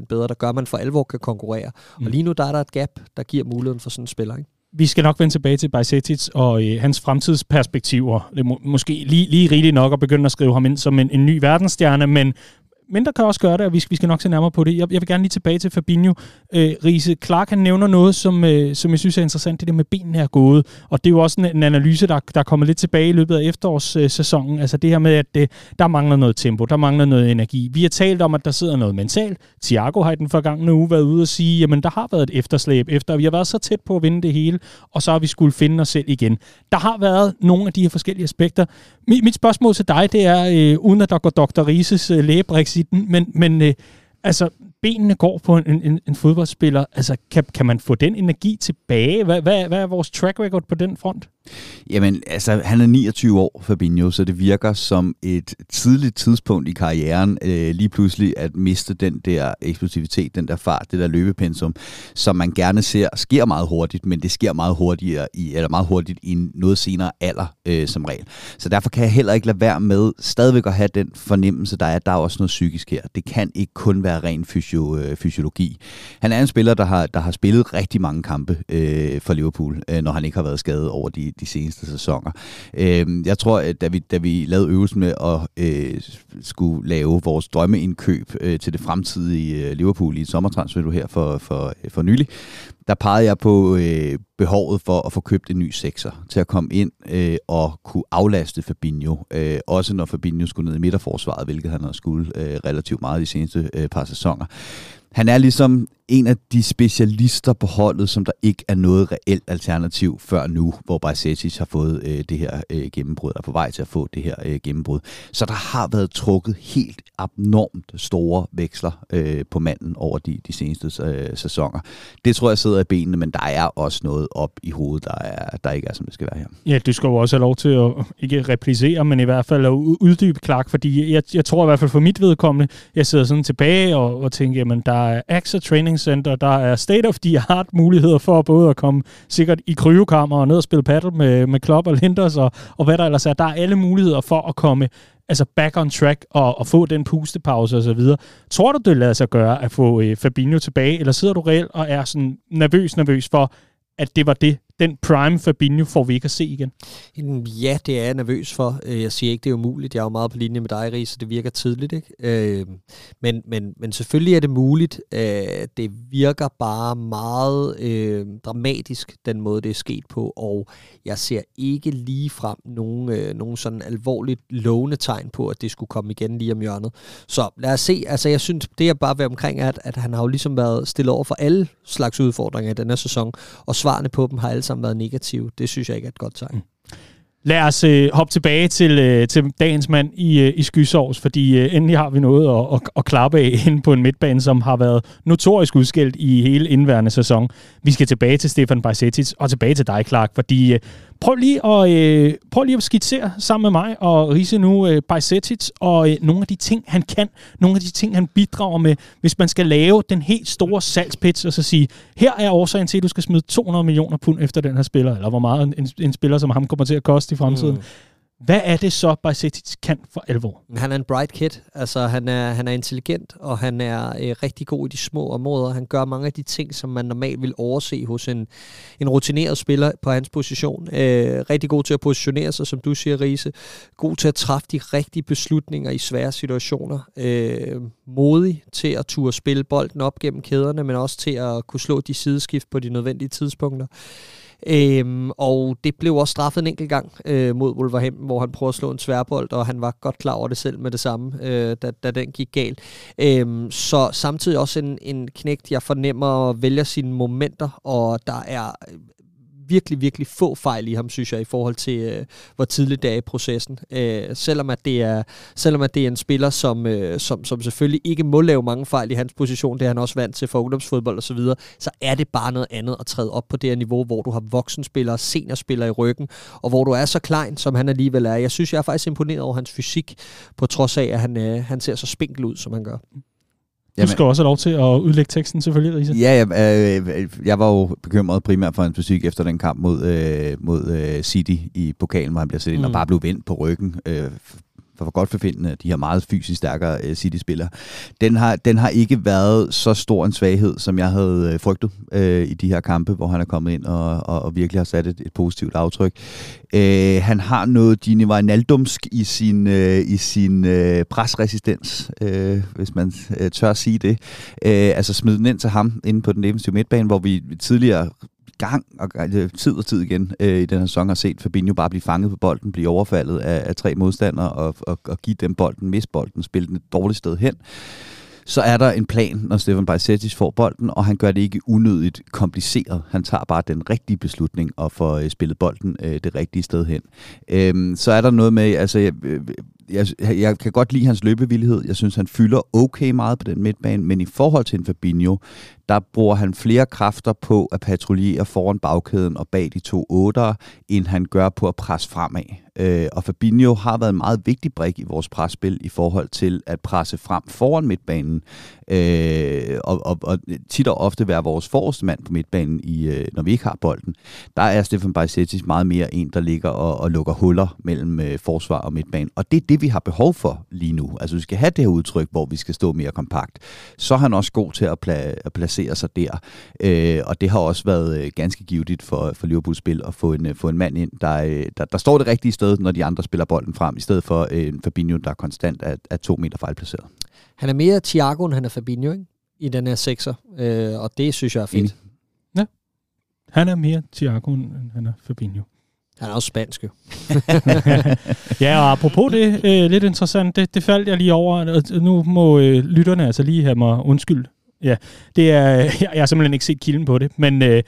20-30% bedre, der gør, at man for alvor kan konkurrere. Mm. Og lige nu der er der et gap, der giver muligheden for sådan en spiller. Ikke? Vi skal nok vende tilbage til Bajsetic og øh, hans fremtidsperspektiver. Det er må, måske lige, lige rigeligt nok at begynde at skrive ham ind som en, en ny verdensstjerne, men mindre kan også gøre det, og vi skal, vi skal nok se nærmere på det. Jeg, jeg vil gerne lige tilbage til Fabinho. Øh, Riese Clark, han nævner noget, som, øh, som jeg synes er interessant, det der med benene er gået. Og det er jo også en, en analyse, der, der er kommet lidt tilbage i løbet af efterårssæsonen. Øh, altså det her med, at det, der mangler noget tempo, der mangler noget energi. Vi har talt om, at der sidder noget mentalt. Thiago har i den forgangne uge været ude og sige, jamen der har været et efterslæb, efter vi har været så tæt på at vinde det hele, og så har vi skulle finde os selv igen. Der har været nogle af de her forskellige aspekter. Mit, mit spørgsmål til dig, det er, øh, uden at der går Dr. Rises øh, lægebriks i den, men, men øh, altså, benene går på en, en, en fodboldspiller. Altså, kan, kan man få den energi tilbage? Hvad, hvad, hvad er vores track record på den front? Jamen, altså, han er 29 år, Fabinho, så det virker som et tidligt tidspunkt i karrieren øh, lige pludselig at miste den der eksplosivitet, den der fart, det der løbepensum, som man gerne ser sker meget hurtigt, men det sker meget hurtigere i, eller meget hurtigt i noget senere alder øh, som regel. Så derfor kan jeg heller ikke lade være med stadigvæk at have den fornemmelse, der er, at der er også noget psykisk her. Det kan ikke kun være ren fysio, øh, fysiologi. Han er en spiller, der har, der har spillet rigtig mange kampe øh, for Liverpool, øh, når han ikke har været skadet over de, de seneste sæsoner. Øh, jeg tror, at da vi, da vi lavede øvelsen med at øh, skulle lave vores drømmeindkøb øh, til det fremtidige øh, Liverpool i et sommertransfer her for, for, øh, for nylig, der pegede jeg på øh, behovet for at få købt en ny sekser til at komme ind øh, og kunne aflaste Fabinho. Øh, også når Fabinho skulle ned i midterforsvaret, hvilket han har skulle øh, relativt meget de seneste øh, par sæsoner. Han er ligesom en af de specialister på holdet, som der ikke er noget reelt alternativ før nu, hvor Bajsetic har fået øh, det her øh, gennembrud, er på vej til at få det her øh, gennembrud. Så der har været trukket helt abnormt store veksler øh, på manden over de, de seneste øh, sæsoner. Det tror jeg sidder i benene, men der er også noget op i hovedet, der, er, der ikke er, som det skal være her. Ja, du skal jo også have lov til at ikke replicere, men i hvert fald at uddybe Clark, fordi jeg, jeg tror i hvert fald for mit vedkommende, jeg sidder sådan tilbage og, og tænker, jamen der er AXA Training Center, der er state-of-the-art muligheder for både at komme sikkert i kryokammer og ned og spille paddle med, med Klopp og Linders og, og hvad der ellers er. Der er alle muligheder for at komme altså back on track og, og få den pustepause osv. Tror du, det lader sig gøre at få øh, Fabinho tilbage, eller sidder du reelt og er sådan nervøs, nervøs for, at det var det, den prime Fabinho får vi ikke at se igen? Ja, det er jeg nervøs for. Øh, jeg siger ikke, det er umuligt. Jeg er jo meget på linje med dig, Ries, så det virker tidligt. Ikke? Øh, men, men, men selvfølgelig er det muligt. Øh, det virker bare meget øh, dramatisk, den måde, det er sket på, og jeg ser ikke lige frem nogen, øh, nogen sådan alvorligt lovende tegn på, at det skulle komme igen lige om hjørnet. Så lad os se. Altså, jeg synes, det er bare ved omkring, at, at han har jo ligesom været stillet over for alle slags udfordringer i den her sæson, og svarene på dem har alle sammen været negative. Det synes jeg ikke er et godt tegn. Mm. Lad os øh, hoppe tilbage til, øh, til dagens mand i, øh, i Skysovs, fordi øh, endelig har vi noget at, at, at klappe af inde på en midtbane, som har været notorisk udskilt i hele indværende sæson. Vi skal tilbage til Stefan Bajsetic og tilbage til dig, Clark, fordi øh, prøv, lige at, øh, prøv lige at skitsere sammen med mig og Riese nu øh, Bajsetic og øh, nogle af de ting, han kan, nogle af de ting, han bidrager med, hvis man skal lave den helt store salgspitch og så sige, her er årsagen til, at du skal smide 200 millioner pund efter den her spiller, eller hvor meget en, en spiller som ham kommer til at koste i fremtiden. Mm. Hvad er det så, Bajsetic kan for alvor? Han er en bright kid. Altså, han er, han er intelligent, og han er øh, rigtig god i de små områder. Han gør mange af de ting, som man normalt vil overse hos en, en rutineret spiller på hans position. Øh, rigtig god til at positionere sig, som du siger, Riese. God til at træffe de rigtige beslutninger i svære situationer. Øh, modig til at turde spille bolden op gennem kæderne, men også til at kunne slå de sideskift på de nødvendige tidspunkter. Øhm, og det blev også straffet en enkelt gang øh, mod Wolverhampton, hvor han prøvede at slå en tværbold, og han var godt klar over det selv med det samme, øh, da, da den gik galt. Øhm, så samtidig også en, en knægt, jeg fornemmer vælger sine momenter, og der er virkelig, virkelig få fejl i ham, synes jeg, i forhold til, øh, hvor tidligt det er i processen. Øh, selvom, at det er, selvom at det er en spiller, som, øh, som, som selvfølgelig ikke må lave mange fejl i hans position, det er han også vant til for ungdomsfodbold osv., så, videre, så er det bare noget andet at træde op på det her niveau, hvor du har voksenspillere, seniorspillere i ryggen, og hvor du er så klein, som han alligevel er. Jeg synes, jeg er faktisk imponeret over hans fysik, på trods af, at han, øh, han ser så spinkel ud, som han gør. Jamen, du skal også have lov til at udlægge teksten selvfølgelig, Risa. Ja, jeg, øh, jeg var jo bekymret primært for hans fysik efter den kamp mod, øh, mod øh, City i pokalen, hvor han bliver sat ind mm. og bare blev vendt på ryggen øh, for godt forfindende, de her meget fysisk stærkere uh, City-spillere, den har, den har ikke været så stor en svaghed, som jeg havde uh, frygtet uh, i de her kampe, hvor han er kommet ind og, og, og virkelig har sat et, et positivt aftryk. Uh, han har noget Gini Wijnaldumsk i sin, uh, i sin uh, presresistens, uh, hvis man uh, tør sige det. Uh, altså smid den ind til ham inde på den defensive midtbane, hvor vi tidligere gang og øh, tid og tid igen øh, i den her sæson har set Fabinho bare blive fanget på bolden, blive overfaldet af, af tre modstandere og, og, og give dem bolden, miste bolden, spille den et dårligt sted hen så er der en plan, når Stefan Bajsetis får bolden, og han gør det ikke unødigt kompliceret. Han tager bare den rigtige beslutning og får øh, spillet bolden øh, det rigtige sted hen. Øhm, så er der noget med, altså øh, jeg, jeg kan godt lide hans løbevillighed. Jeg synes, han fylder okay meget på den midtbane, men i forhold til en Fabinho, der bruger han flere kræfter på at patruljere foran bagkæden og bag de to otter, end han gør på at presse fremad. Øh, og Fabinho har været en meget vigtig brik i vores presspil i forhold til at presse frem foran midtbanen, øh, og, og, og tit og ofte være vores forreste mand på midtbanen, i, øh, når vi ikke har bolden. Der er Stefan Bajsetis meget mere en, der ligger og, og lukker huller mellem øh, forsvar og midtbanen. Og det er det, vi har behov for lige nu. Altså vi skal have det her udtryk, hvor vi skal stå mere kompakt. Så er han også god til at, pla- at placere sig der. Øh, og det har også været øh, ganske givetigt for, for Liverpools spil at få en, øh, få en mand ind, der, øh, der, der står det rigtige sted, når de andre spiller bolden frem, i stedet for øh, en Fabinho, der konstant er, er to meter fejlplaceret. Han er mere Thiago, end han er Fabinho, ikke? I den her sekser, øh, og det synes jeg er fedt. Ja. Han er mere Thiago, end han er Fabinho. Han er også spansk, jo. ja, og apropos det, øh, lidt interessant, det, det faldt jeg lige over, og nu må øh, lytterne altså lige have mig undskyld. Ja, det er, jeg, jeg har simpelthen ikke set kilden på det, men øh,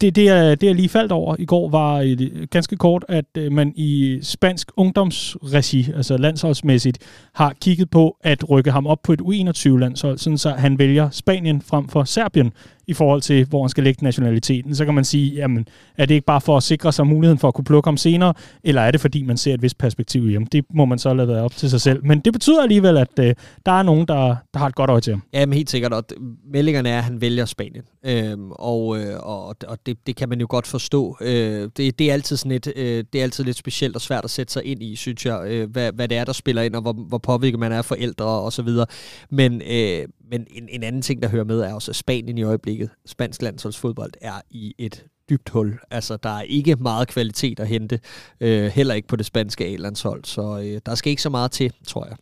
det, det, jeg, det, jeg lige faldt over i går, var ganske kort, at øh, man i spansk ungdomsregi, altså landsholdsmæssigt, har kigget på at rykke ham op på et U21-landshold, sådan så han vælger Spanien frem for Serbien i forhold til, hvor han skal lægge nationaliteten. Så kan man sige, jamen, er det ikke bare for at sikre sig muligheden for at kunne plukke ham senere, eller er det fordi, man ser et vist perspektiv i ham? Det må man så lade være op til sig selv. Men det betyder alligevel, at øh, der er nogen, der, der har et godt øje til ham. Jamen helt sikkert, og meldingerne er, at han vælger Spanien. Øhm, og øh, og, og det, det kan man jo godt forstå. Øh, det, det, er altid sådan et, øh, det er altid lidt specielt og svært at sætte sig ind i, synes jeg, øh, hvad, hvad det er, der spiller ind, og hvor, hvor påvirket man er forældre og så videre. Men, øh, men en, en anden ting, der hører med, er også, at Spanien i øjeblikket, spansk landsholdsfodbold, er i et dybt hul. Altså, der er ikke meget kvalitet at hente, øh, heller ikke på det spanske A-landshold, så øh, der skal ikke så meget til, tror jeg.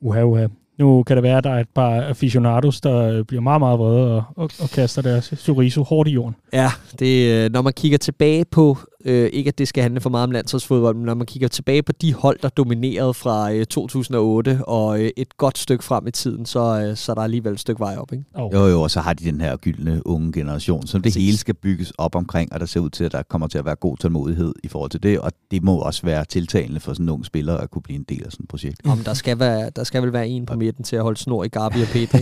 Uha, uha. Nu kan det være, at der er et par aficionados, der bliver meget, meget vrede og, og, og kaster deres chorizo hårdt i jorden. Ja, det, øh, når man kigger tilbage på Øh, ikke at det skal handle for meget om landsholdsfodbold, men når man kigger tilbage på de hold, der dominerede fra øh, 2008 og øh, et godt stykke frem i tiden, så, øh, så er der alligevel et stykke vej op. Ikke? Oh. Jo, jo, og så har de den her gyldne unge generation, som det Præcis. hele skal bygges op omkring, og der ser ud til, at der kommer til at være god tålmodighed i forhold til det, og det må også være tiltalende for sådan en ung spiller at kunne blive en del af sådan et projekt. Om der skal, være, der skal vel være en på midten til at holde snor i Gabi og Peter,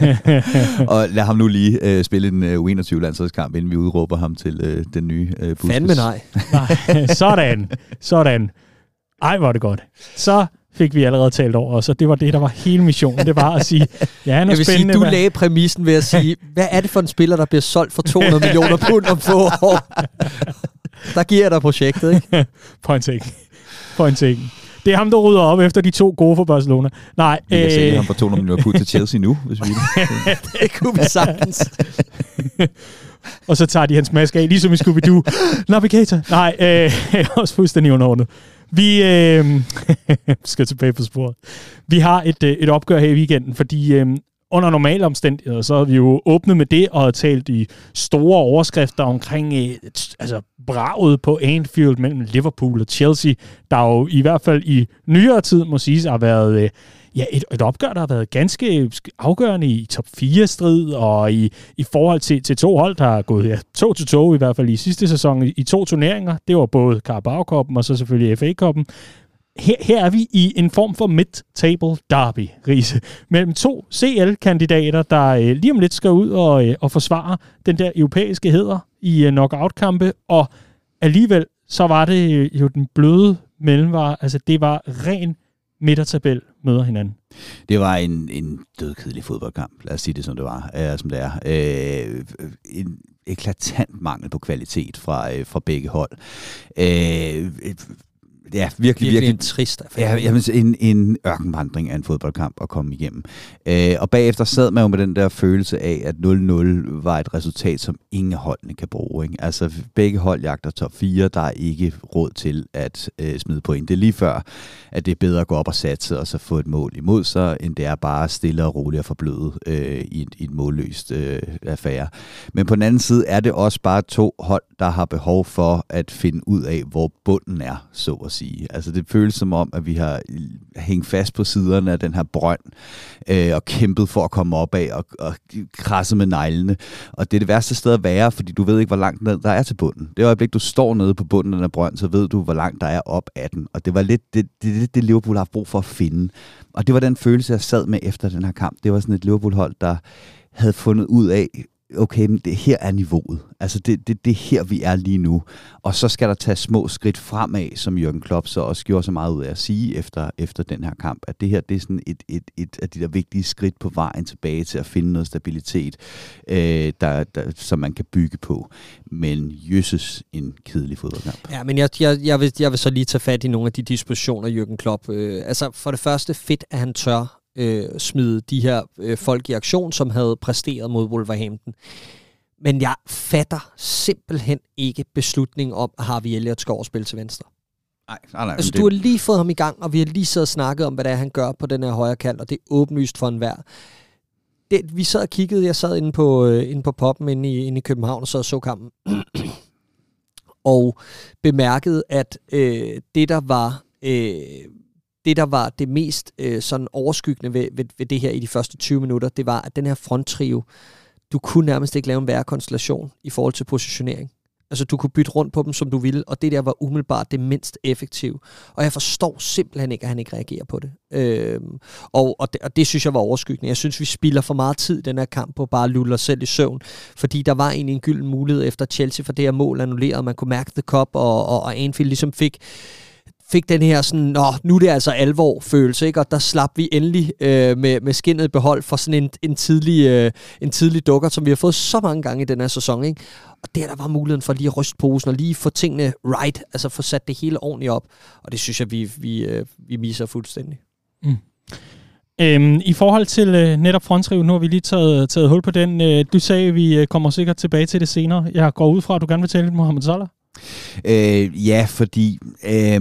og lad ham nu lige øh, spille en øh, U21-landsholdskamp, inden vi udråber ham til øh, den nye øh, Fandme nej. nej. Sådan. Sådan. Ej, er det godt. Så fik vi allerede talt over, og så det var det, der var hele missionen. Det var at sige, ja, han er Jeg vil spændende. Sige, du lagde præmissen ved at sige, hvad er det for en spiller, der bliver solgt for 200 millioner pund om få år? Der giver jeg dig projektet, ikke? Point taken. Point taken. Det er ham, der rydder op efter de to gode for Barcelona. Nej, vi kan øh... sælge ham for 200 millioner pund til Chelsea nu, hvis vi det kunne vi sagtens og så tager de hans maske af, ligesom i Scooby-Doo. Navigator. Nej, øh, også fuldstændig underordnet. Vi øh, skal tilbage på sporet. Vi har et, øh, et opgør her i weekenden, fordi øh, under normale omstændigheder, så har vi jo åbnet med det og talt i store overskrifter omkring øh, altså, braget på Anfield mellem Liverpool og Chelsea, der jo i hvert fald i nyere tid, må siges, har været øh, ja, et, et opgør, der har været ganske afgørende i top 4-strid, og i, i forhold til, til to hold, der har gået ja, to til to, i hvert fald i sidste sæson, i, i to turneringer. Det var både Carabao-koppen og så selvfølgelig FA-koppen. Her, her er vi i en form for mid-table derby, Riese, mellem to CL-kandidater, der øh, lige om lidt skal ud og, øh, og forsvare den der europæiske heder i øh, knockout-kampe, og alligevel så var det øh, jo den bløde mellemvare, altså det var ren midtertabel møder hinanden. Det var en, en dødkedelig fodboldkamp, lad os sige det som det var, øh, som det er. Øh, en eklatant mangel på kvalitet fra, øh, fra begge hold. Øh, ja, virkelig, virkelig, virkelig trist affære. Ja, jamen, en, en ørkenvandring af en fodboldkamp at komme igennem. Øh, og bagefter sad man jo med den der følelse af, at 0-0 var et resultat, som ingen holdene kan bruge. Ikke? Altså, begge hold jagter top 4, der er ikke råd til at øh, smide point. Det er lige før, at det er bedre at gå op og satse, og så få et mål imod sig, end det er bare stille og roligt at forbløde øh, i, et, i et målløst øh, affære. Men på den anden side er det også bare to hold, der har behov for at finde ud af, hvor bunden er, så at sige sige. Altså det føles som om, at vi har hængt fast på siderne af den her brønd, øh, og kæmpet for at komme op af, og, og krasse med neglene. Og det er det værste sted at være, fordi du ved ikke, hvor langt ned der er til bunden. Det øjeblik, du står nede på bunden af den her brønd, så ved du, hvor langt der er op af den. Og det var lidt det, det, det, det Liverpool har brug for at finde. Og det var den følelse, jeg sad med efter den her kamp. Det var sådan et Liverpool-hold, der havde fundet ud af, okay, men det her er niveauet. Altså det, det, det er her, vi er lige nu. Og så skal der tage små skridt fremad, som Jürgen Klopp så også gjorde så meget ud af at sige efter, efter den her kamp, at det her det er sådan et, et, et af de der vigtige skridt på vejen tilbage til at finde noget stabilitet, øh, der, der, som man kan bygge på. Men jøsses en kedelig fodboldkamp. Ja, men jeg, jeg, jeg, vil, jeg vil så lige tage fat i nogle af de dispositioner, Jürgen Klopp. Øh, altså for det første fedt, at han tør øh, smide de her øh, folk i aktion, som havde præsteret mod Wolverhampton. Men jeg fatter simpelthen ikke beslutningen om, at Harvey Elliott skal overspille til venstre. Nej, nej, nej. Altså, det... du har lige fået ham i gang, og vi har lige siddet og snakket om, hvad det er, han gør på den her højre kant, og det er åbenlyst for enhver. Det, vi sad og kiggede, jeg sad inde på, øh, inde på poppen inde i, inde i København, og så så kampen. og bemærkede, at øh, det, der var øh, det, der var det mest øh, sådan overskyggende ved, ved, ved det her i de første 20 minutter, det var, at den her fronttrio, du kunne nærmest ikke lave en værre konstellation i forhold til positionering. Altså, du kunne bytte rundt på dem, som du ville, og det der var umiddelbart det mindst effektive. Og jeg forstår simpelthen ikke, at han ikke reagerer på det. Øhm, og, og, det og det synes jeg var overskyggende. Jeg synes, vi spilder for meget tid i den her kamp på bare at lulle os selv i søvn, fordi der var egentlig en gylden mulighed efter Chelsea for det her mål annulleret. Man kunne mærke The Cup, og, og, og Anfield ligesom fik fik den her sådan, Nå, nu er det altså alvor følelse, ikke? og der slap vi endelig øh, med, med skinnet i behold for sådan en, en, tidlig, øh, en tidlig dukker, som vi har fået så mange gange i den her sæson. Ikke? Og der, der var muligheden for lige at ryste posen og lige få tingene right, altså få sat det hele ordentligt op. Og det synes jeg, vi, vi, øh, vi misser fuldstændig. Mm. Øhm, I forhold til øh, netop frontriv, nu har vi lige taget, taget hul på den. Øh, du sagde, at vi øh, kommer sikkert tilbage til det senere. Jeg går ud fra, at du gerne vil tale lidt Mohamed Salah. Øh, ja, fordi øh,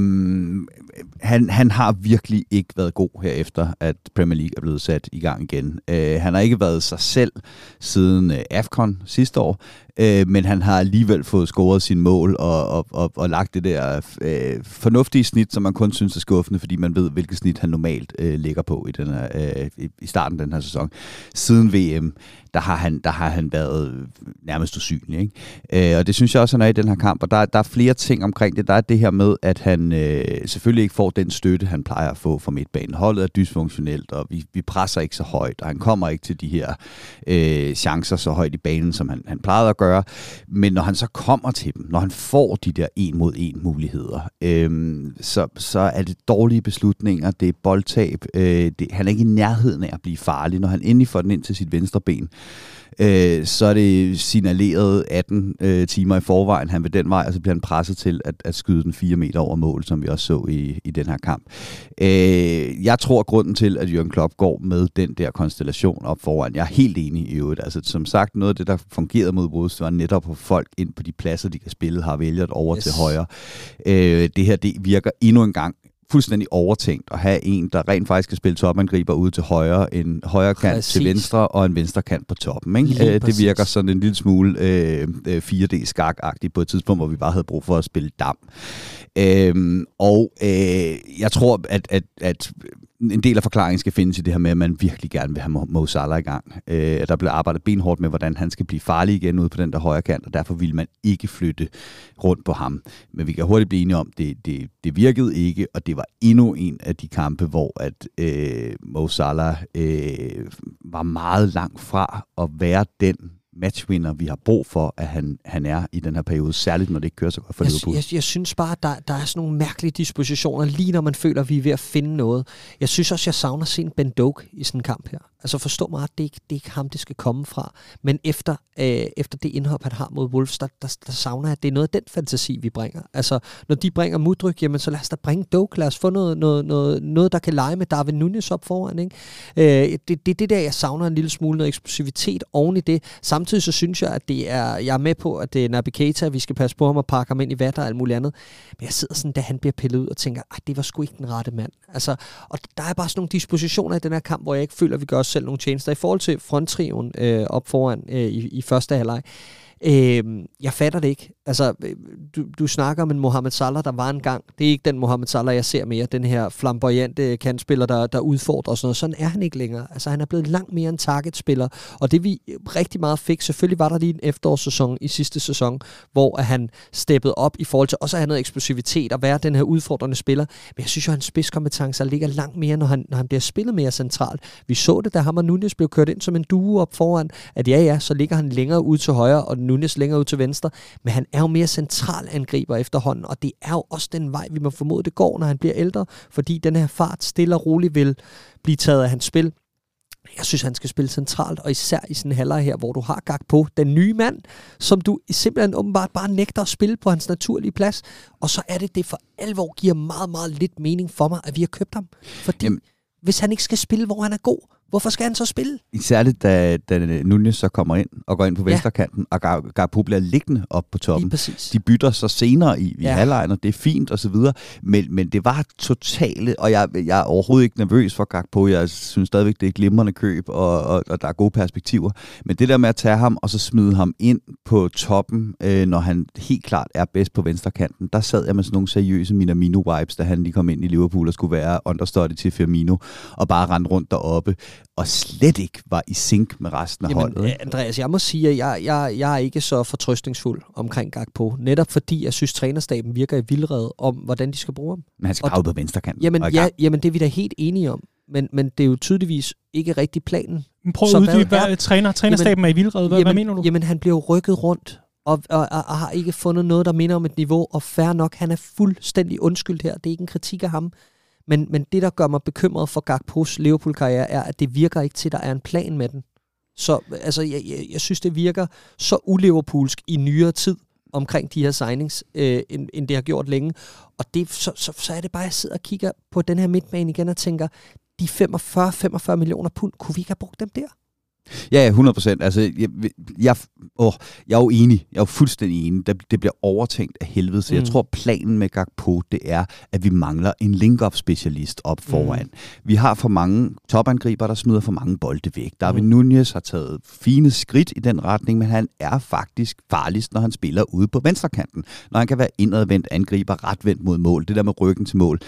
han, han har virkelig ikke været god her efter, at Premier League er blevet sat i gang igen. Øh, han har ikke været sig selv siden øh, AFCON sidste år, øh, men han har alligevel fået scoret sin mål og, og, og, og lagt det der øh, fornuftige snit, som man kun synes er skuffende, fordi man ved, hvilket snit han normalt øh, ligger på i, den her, øh, i starten af den her sæson. Siden VM, der har han, der har han været nærmest usynlig. Ikke? Øh, og det synes jeg også, han er i den her kamp. Og der, der er flere ting omkring det. Der er det her med, at han øh, selvfølgelig ikke får den støtte, han plejer at få fra midtbanen. Holdet er dysfunktionelt, og vi, vi presser ikke så højt, og han kommer ikke til de her øh, chancer så højt i banen, som han, han plejede at gøre. Men når han så kommer til dem, når han får de der en mod en muligheder, øh, så, så er det dårlige beslutninger, det er boldtab. Øh, det, han er ikke i nærheden af at blive farlig. Når han endelig får den ind til sit venstre ben, øh, så er det signaleret 18 øh, timer i forvejen, han vil den vej, og så bliver han presset til at, at skyde den 4 meter over mål, som vi også så i, i den her kamp. Øh, jeg tror, grunden til, at Jørgen Klopp går med den der konstellation op foran, jeg er helt enig i øvrigt. Altså, som sagt, noget af det, der fungerede mod Wolves, var netop at folk ind på de pladser, de kan spille, har vælget over yes. til højre. Øh, det her, det virker endnu en gang fuldstændig overtænkt at have en, der rent faktisk kan spille topangriber ud til højre, en højre kant præcis. til venstre og en venstre kant på toppen. Ikke? Øh, det virker sådan en lille smule øh, 4D-skak-agtigt øh, på et tidspunkt, hvor vi bare havde brug for at spille dam. Øh, og øh, jeg tror, at, at, at en del af forklaringen skal findes i det her med, at man virkelig gerne vil have Mo Salah i gang. Øh, der blev arbejdet benhårdt med, hvordan han skal blive farlig igen ude på den der højre kant, og derfor vil man ikke flytte rundt på ham. Men vi kan hurtigt blive enige om, at det, det, det virkede ikke, og det var endnu en af de kampe, hvor at øh, Mo Salah øh, var meget langt fra at være den matchwinner, vi har brug for, at han, han er i den her periode, særligt når det ikke kører så godt for jeg, Liverpool. Jeg, jeg synes bare, at der, der er sådan nogle mærkelige dispositioner, lige når man føler, at vi er ved at finde noget. Jeg synes også, jeg savner at se en Ben Doak i sådan en kamp her. Altså forstå mig, at det ikke, det er ikke ham, det skal komme fra. Men efter, øh, efter det indhop, han har mod Wolves, der, der, der savner jeg, at det er noget af den fantasi, vi bringer. Altså, når de bringer mudryk, jamen så lad os da bringe Doak. Lad os få noget, noget, noget, noget der kan lege med Darwin Nunes op foran. Ikke? Øh, det, det er det der, jeg savner en lille smule noget eksplosivitet oven i det. Samtidig så synes jeg, at det er, jeg er med på, at det er Naby Keita, vi skal passe på ham og pakke ham ind i vatter og alt muligt andet. Men jeg sidder sådan, da han bliver pillet ud og tænker, at det var sgu ikke den rette mand. Altså, og der er bare sådan nogle dispositioner i den her kamp, hvor jeg ikke føler, at vi gør også selv nogle tjenester. I forhold til fronttriven øh, op foran øh, i, i første halvleg, Øh, jeg fatter det ikke. Altså, øh, du, du snakker om en Mohamed Salah, der var engang. Det er ikke den Mohamed Salah, jeg ser mere. Den her flamboyante kantspiller, der, der udfordrer og sådan noget. Sådan er han ikke længere. Altså, han er blevet langt mere en targetspiller. Og det vi rigtig meget fik, selvfølgelig var der lige en efterårssæson i sidste sæson, hvor han steppede op i forhold til også at have noget eksplosivitet og være den her udfordrende spiller. Men jeg synes jo, at hans spidskompetencer ligger langt mere, når han, når han bliver spillet mere centralt. Vi så det, da ham og Nunes blev kørt ind som en duo op foran, at ja, ja, så ligger han længere ud til højre, og Nunes længere ud til venstre. Men han er jo mere central angriber efterhånden, og det er jo også den vej, vi må formode, det går, når han bliver ældre, fordi den her fart stille og roligt vil blive taget af hans spil. Jeg synes, han skal spille centralt, og især i sådan en halvleg her, hvor du har gagt på den nye mand, som du simpelthen åbenbart bare nægter at spille på hans naturlige plads. Og så er det, det for alvor giver meget, meget lidt mening for mig, at vi har købt ham. Fordi Jamen. hvis han ikke skal spille, hvor han er god, Hvorfor skal han så spille? Særligt da, da Nunez så kommer ind og går ind på venstrekanten, ja. og Garpo bliver liggende op på toppen. De bytter så senere i, i ja. halvlejen, og det er fint osv. Men, men det var totale, og jeg, jeg er overhovedet ikke nervøs for Garpo. Jeg synes stadigvæk, det er glimrende køb, og, og, og der er gode perspektiver. Men det der med at tage ham, og så smide ham ind på toppen, øh, når han helt klart er bedst på venstrekanten, der sad jeg med sådan nogle seriøse Minamino-vibes, da han lige kom ind i Liverpool og skulle være understudy til Firmino, og bare rende rundt deroppe og slet ikke var i sync med resten af Jamen, holdet. Ikke? Andreas, jeg må sige, at jeg, jeg, jeg er ikke så fortrøstningsfuld omkring Gakpo. Netop fordi jeg synes, trænerstaben virker i vildred om, hvordan de skal bruge ham. Men han skal og, på venstrekanten. Jamen, ja, jamen, det er vi da helt enige om. Men, men det er jo tydeligvis ikke rigtig planen. Men prøv at uddybe, hvad er, træner, trænerstaben jamen, er i vildred. Hvad, jamen, hvad mener du? Jamen, han bliver jo rykket rundt og, og, og, og har ikke fundet noget, der minder om et niveau, og fair nok, han er fuldstændig undskyldt her. Det er ikke en kritik af ham. Men, men det, der gør mig bekymret for Gakpos Liverpool-karriere, er, at det virker ikke til, at der er en plan med den. Så altså, jeg, jeg, jeg synes, det virker så uliverpoolsk i nyere tid omkring de her signings, øh, end, end det har gjort længe. Og det, så, så, så er det bare, at jeg sidder og kigger på den her midtbane igen og tænker, de 45-45 millioner pund, kunne vi ikke have brugt dem der? Ja, 100 procent. Altså, jeg, jeg, åh, jeg er jo enig. Jeg er jo fuldstændig enig. Det, bliver overtænkt af helvede. Så mm. jeg tror, planen med Gakpo, det er, at vi mangler en link-up-specialist op foran. Mm. Vi har for mange topangriber, der smider for mange bolde væk. David mm. Nunez har taget fine skridt i den retning, men han er faktisk farligst, når han spiller ude på venstrekanten. Når han kan være indadvendt angriber, retvendt mod mål. Det der med ryggen til mål,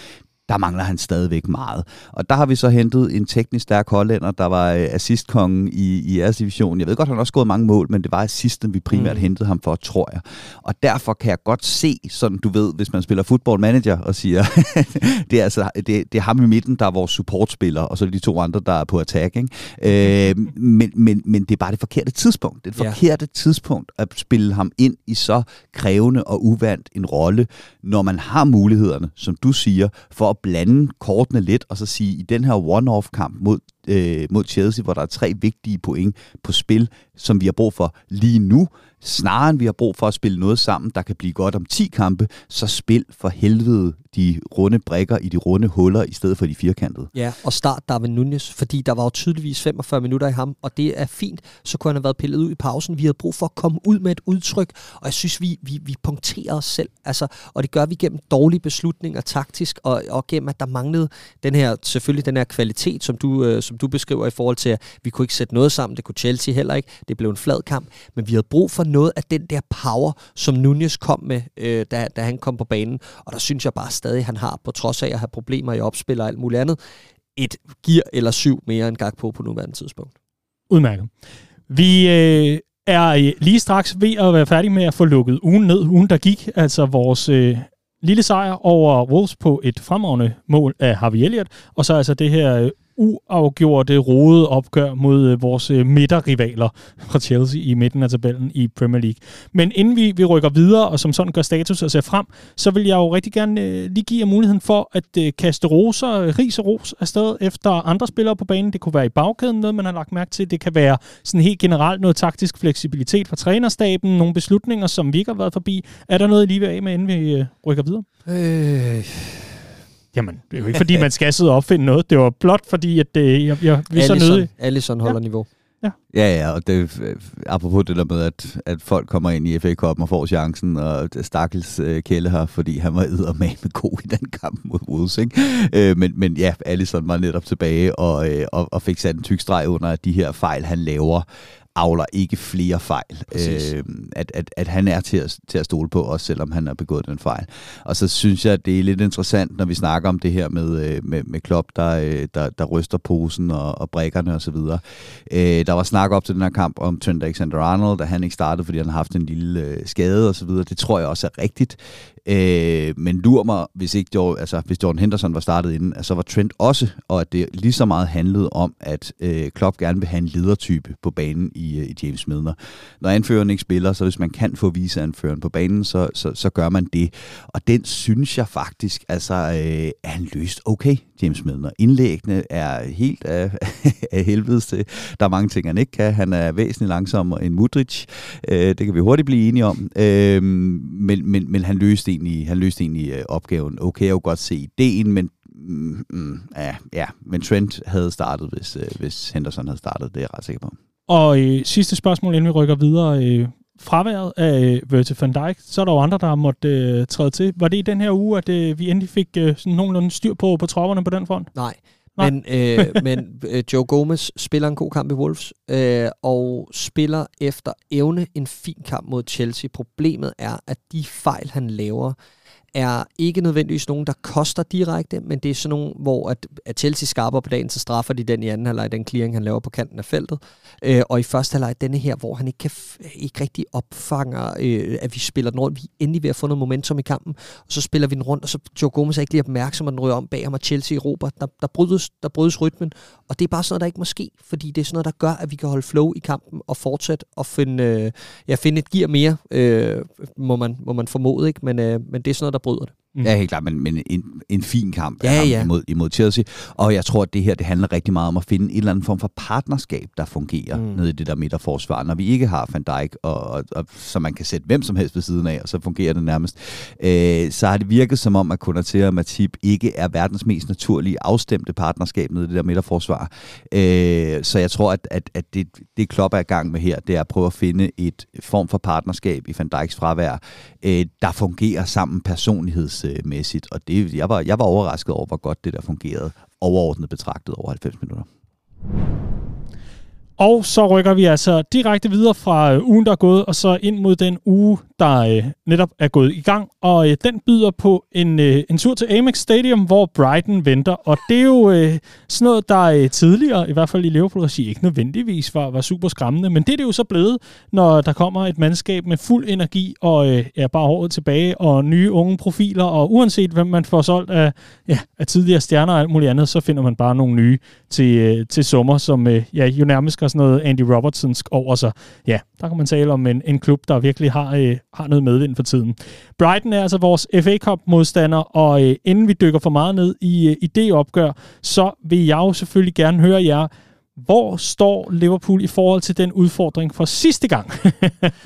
der mangler han stadigvæk meget. Og der har vi så hentet en teknisk stærk hollænder, der var øh, assistkongen i, i jeres division. Jeg ved godt, han har også gået mange mål, men det var assisten, vi primært mm. hentede ham for, tror jeg. Og derfor kan jeg godt se, sådan du ved, hvis man spiller football manager og siger, det, er altså, det, det er ham i midten, der er vores supportspiller, og så er de to andre, der er på attack. Ikke? Øh, men, men, men det er bare det forkerte tidspunkt. Det er det yeah. forkerte tidspunkt at spille ham ind i så krævende og uvandt en rolle, når man har mulighederne, som du siger, for at blande kortene lidt, og så sige, i den her one-off-kamp mod, øh, mod Chelsea, hvor der er tre vigtige point på spil, som vi har brug for lige nu, snarere end vi har brug for at spille noget sammen, der kan blive godt om 10 kampe, så spil for helvede de runde brækker i de runde huller, i stedet for de firkantede. Ja, og start Darwin Nunez, fordi der var jo tydeligvis 45 minutter i ham, og det er fint, så kunne han have været pillet ud i pausen. Vi havde brug for at komme ud med et udtryk, og jeg synes, vi, vi, vi punkterer os selv, altså, og det gør vi gennem dårlige beslutninger taktisk, og, og gennem, at der manglede den her, selvfølgelig den her kvalitet, som du, øh, som du beskriver i forhold til, at vi kunne ikke sætte noget sammen, det kunne Chelsea heller ikke, det blev en flad kamp, men vi havde brug for noget af den der power, som Nunez kom med, øh, da, da han kom på banen. Og der synes jeg bare stadig, han har, på trods af at have problemer i opspil og alt muligt andet, et gear eller syv mere end gang på på nuværende tidspunkt. Udmærket. Vi øh, er øh, lige straks ved at være færdige med at få lukket ugen ned. Ugen, der gik, altså vores øh, lille sejr over Wolves på et fremragende mål af Harvey Elliott, og så altså det her øh, uafgjorte, rode opgør mod øh, vores øh, midterrivaler fra Chelsea i midten af tabellen i Premier League. Men inden vi, vi rykker videre, og som sådan gør status og ser frem, så vil jeg jo rigtig gerne øh, lige give jer muligheden for at øh, kaste roser, øh, ris og ros afsted efter andre spillere på banen. Det kunne være i bagkæden noget, man har lagt mærke til. Det kan være sådan helt generelt noget taktisk fleksibilitet fra trænerstaben, nogle beslutninger, som vi ikke har været forbi. Er der noget, I lige vil af med, inden vi øh, rykker videre? Øh Jamen, det er jo ikke, fordi man skal sidde og opfinde noget. Det var blot fordi, at det, øh, jeg, jeg, vi Allison, så nødig. Allison holder ja. niveau. Ja. ja, ja, og det, apropos det der med, at, at folk kommer ind i FA Cup og får chancen, og Stakkels øh, Kjelle her, fordi han var med god i den kamp mod Wolves, ikke? Øh, men, men ja, Allison var netop tilbage og, øh, og, og fik sat en tyk streg under, at de her fejl, han laver, avler ikke flere fejl. Øh, at, at, at han er til at, til at stole på, også selvom han har begået den fejl. Og så synes jeg, at det er lidt interessant, når vi snakker om det her med, øh, med, med Klopp, der, øh, der, der ryster posen og, og brækkerne osv. Øh, der var snak op til den her kamp om Trent Alexander-Arnold, da han ikke startede, fordi han har haft en lille øh, skade osv. Det tror jeg også er rigtigt. Øh, men lur mig, hvis ikke Jordan, altså, hvis Jordan Henderson var startet inden, så var Trent også, og at det lige så meget handlede om, at øh, Klopp gerne vil have en ledertype på banen i, øh, i James Midler. Når anføreren ikke spiller, så hvis man kan få viseanføreren på banen, så, så, så gør man det. Og den synes jeg faktisk, altså, øh, er han løst okay, James Midler. Indlæggene er helt af, af helvedes til. Der er mange ting, han ikke kan. Han er væsentligt langsommere end Mudrich. Øh, det kan vi hurtigt blive enige om. Øh, men, men, men han løste egentlig, han løste egentlig øh, opgaven. Okay, jeg kunne godt se ideen, men mm, mm, ja, ja, men Trent havde startet, hvis, øh, hvis Henderson havde startet, det er jeg ret sikker på. Og øh, sidste spørgsmål, inden vi rykker videre. Øh, fraværet af øh, Virgil van Dijk, så er der jo andre, der har måttet øh, træde til. Var det i den her uge, at øh, vi endelig fik øh, sådan nogenlunde styr på, på tropperne på den front? Nej, Nej. Men, øh, men øh, Joe Gomez spiller en god kamp i Wolves, øh, og spiller efter evne en fin kamp mod Chelsea. Problemet er, at de fejl, han laver, er ikke nødvendigvis nogen, der koster direkte, men det er sådan nogen, hvor at, at Chelsea skarper på dagen, så straffer de den i anden halvleg, den clearing, han laver på kanten af feltet. Øh, og i første halvleg, denne her, hvor han ikke, kan ikke rigtig opfanger, øh, at vi spiller den rundt. Vi er endelig ved at få noget momentum i kampen, og så spiller vi den rundt, og så Joe Gomez er ikke lige opmærksom, at den ryger om bag ham, og Chelsea i Robert. Der, der, brydes, der brydes rytmen, og det er bare sådan noget, der ikke må ske, fordi det er sådan noget, der gør, at vi kan holde flow i kampen og fortsætte og finde, øh, ja, finde et gear mere, øh, må, man, må man formode, ikke? Men, øh, men det er sådan noget, der bryder det. Mm. Ja, helt klart, men, men en, en fin kamp ja, ja. Imod, imod Chelsea. Og jeg tror, at det her det handler rigtig meget om at finde en eller anden form for partnerskab, der fungerer mm. nede i det der midterforsvar. Når vi ikke har Van Dijk, og, og, og, så man kan sætte hvem som helst ved siden af, og så fungerer det nærmest, øh, så har det virket som om, at Konaté og Matip ikke er verdens mest naturlige afstemte partnerskab nede i det der midterforsvar. Øh, så jeg tror, at, at, at det, det Klopp er i gang med her, det er at prøve at finde et form for partnerskab i Van Dijks fravær, øh, der fungerer sammen personlighedsmæssigt. Og det, jeg, var, jeg var overrasket over, hvor godt det der fungerede, overordnet betragtet over 90 minutter. Og så rykker vi altså direkte videre fra øh, ugen, der er gået, og så ind mod den uge, der øh, netop er gået i gang. Og øh, den byder på en, øh, en tur til Amex Stadium, hvor Brighton venter. Og det er jo øh, sådan noget, der øh, tidligere, i hvert fald i Liverpool-regi, ikke nødvendigvis var, var super skræmmende. Men det er det jo så blevet, når der kommer et mandskab med fuld energi og øh, er bare håret tilbage og nye unge profiler. Og uanset hvem man får solgt af, ja, af tidligere stjerner og alt muligt andet, så finder man bare nogle nye til, øh, til sommer, som øh, ja, jo nærmest skal sådan noget Andy Robertsonsk over sig. Ja, der kan man tale om en, en klub, der virkelig har, øh, har noget medvind for tiden. Brighton er altså vores FA Cup-modstander, og øh, inden vi dykker for meget ned i, øh, i det opgør, så vil jeg jo selvfølgelig gerne høre jer, hvor står Liverpool i forhold til den udfordring fra sidste gang?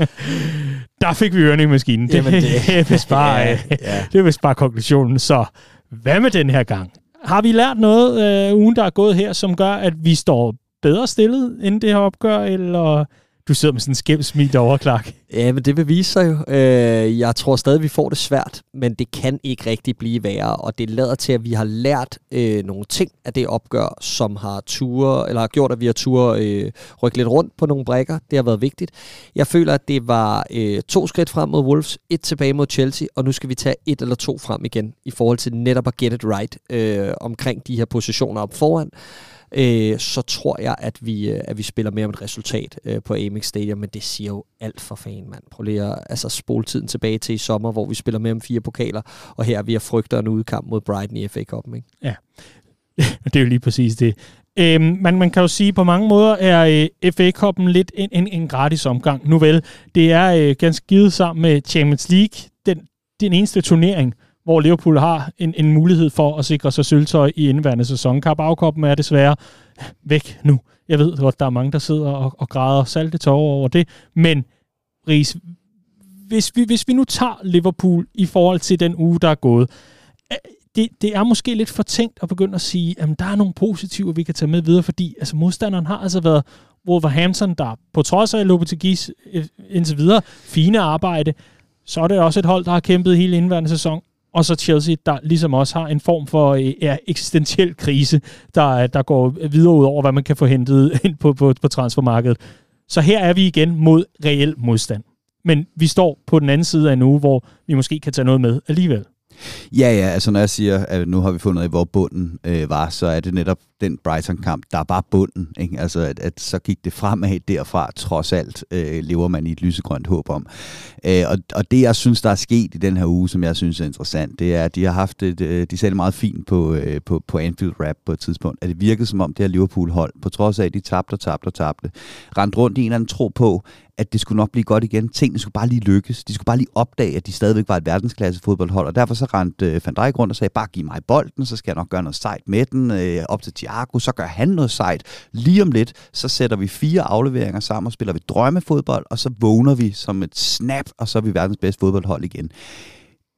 der fik vi ørerne i maskinen. Det, Jamen det, det, er vist bare, ja, ja. det er vist bare konklusionen. Så hvad med den her gang? Har vi lært noget øh, ugen, der er gået her, som gør, at vi står bedre stillet end det her opgør, eller du sidder med sådan en skæmt smil derovre, Clark. Ja, men det vil vise sig jo. Øh, jeg tror stadig, vi får det svært, men det kan ikke rigtig blive værre, og det lader til, at vi har lært øh, nogle ting af det opgør, som har ture, eller har gjort, at vi har ture øh, rykke lidt rundt på nogle brækker. Det har været vigtigt. Jeg føler, at det var øh, to skridt frem mod Wolves, et tilbage mod Chelsea, og nu skal vi tage et eller to frem igen, i forhold til netop at get it right øh, omkring de her positioner op foran øh, Øh, så tror jeg, at vi, øh, at vi spiller mere om et resultat øh, på Amex Stadium, men det siger jo alt for fan, mand. Prøv lige at altså, spole tiden tilbage til i sommer, hvor vi spiller med om fire pokaler, og her vi har frygter en udkamp mod Brighton i FA Cup'en, ikke? Ja, det er jo lige præcis det. Øhm, man, man kan jo sige, at på mange måder er øh, FA Cup'en lidt en, en, en gratis omgang. Nu vel, det er øh, ganske givet sammen med Champions League, den, den eneste turnering, hvor Liverpool har en, en mulighed for at sikre sig sølvtøj i indværende sæson. Carabao er desværre væk nu. Jeg ved godt, der er mange, der sidder og, og græder salte tårer over det, men Ries, hvis vi, hvis vi nu tager Liverpool i forhold til den uge, der er gået, det, det er måske lidt for tænkt at begynde at sige, at der er nogle positive, vi kan tage med videre, fordi altså, modstanderen har altså været Wolverhampton, der på trods af Lopetegis øh, indtil videre fine arbejde, så er det også et hold, der har kæmpet hele indværende sæson, og så Chelsea, der ligesom også har en form for øh, ja, eksistentiel krise, der, der går videre ud over, hvad man kan få hentet ind på, på, på transfermarkedet. Så her er vi igen mod reel modstand. Men vi står på den anden side af en uge, hvor vi måske kan tage noget med alligevel. Ja, ja, altså når jeg siger, at nu har vi fundet ud af, hvor bunden øh, var, så er det netop den Brighton-kamp, der er bare bunden. Ikke? Altså, at, at så gik det fremad derfra, trods alt, øh, lever man i et lysegrønt håb om. Øh, og, og det, jeg synes, der er sket i den her uge, som jeg synes er interessant, det er, at de har haft et, øh, de sagde det meget fint på, øh, på, på Anfield Rap på et tidspunkt, at det virkede som om det her Liverpool-hold, på trods af, at de tabte og tabte og tabte, rendte rundt i en eller anden tro på, at det skulle nok blive godt igen. Tingene skulle bare lige lykkes. De skulle bare lige opdage, at de stadigvæk var et verdensklasse fodboldhold, og derfor så rendte øh, Van Dijk rundt og sagde, bare giv mig bolden, så skal jeg nok gøre noget sejt med den, øh, op til Thiago, så gør han noget sejt. Lige om lidt, så sætter vi fire afleveringer sammen og spiller vi drømmefodbold, og så vågner vi som et snap, og så er vi verdens bedste fodboldhold igen.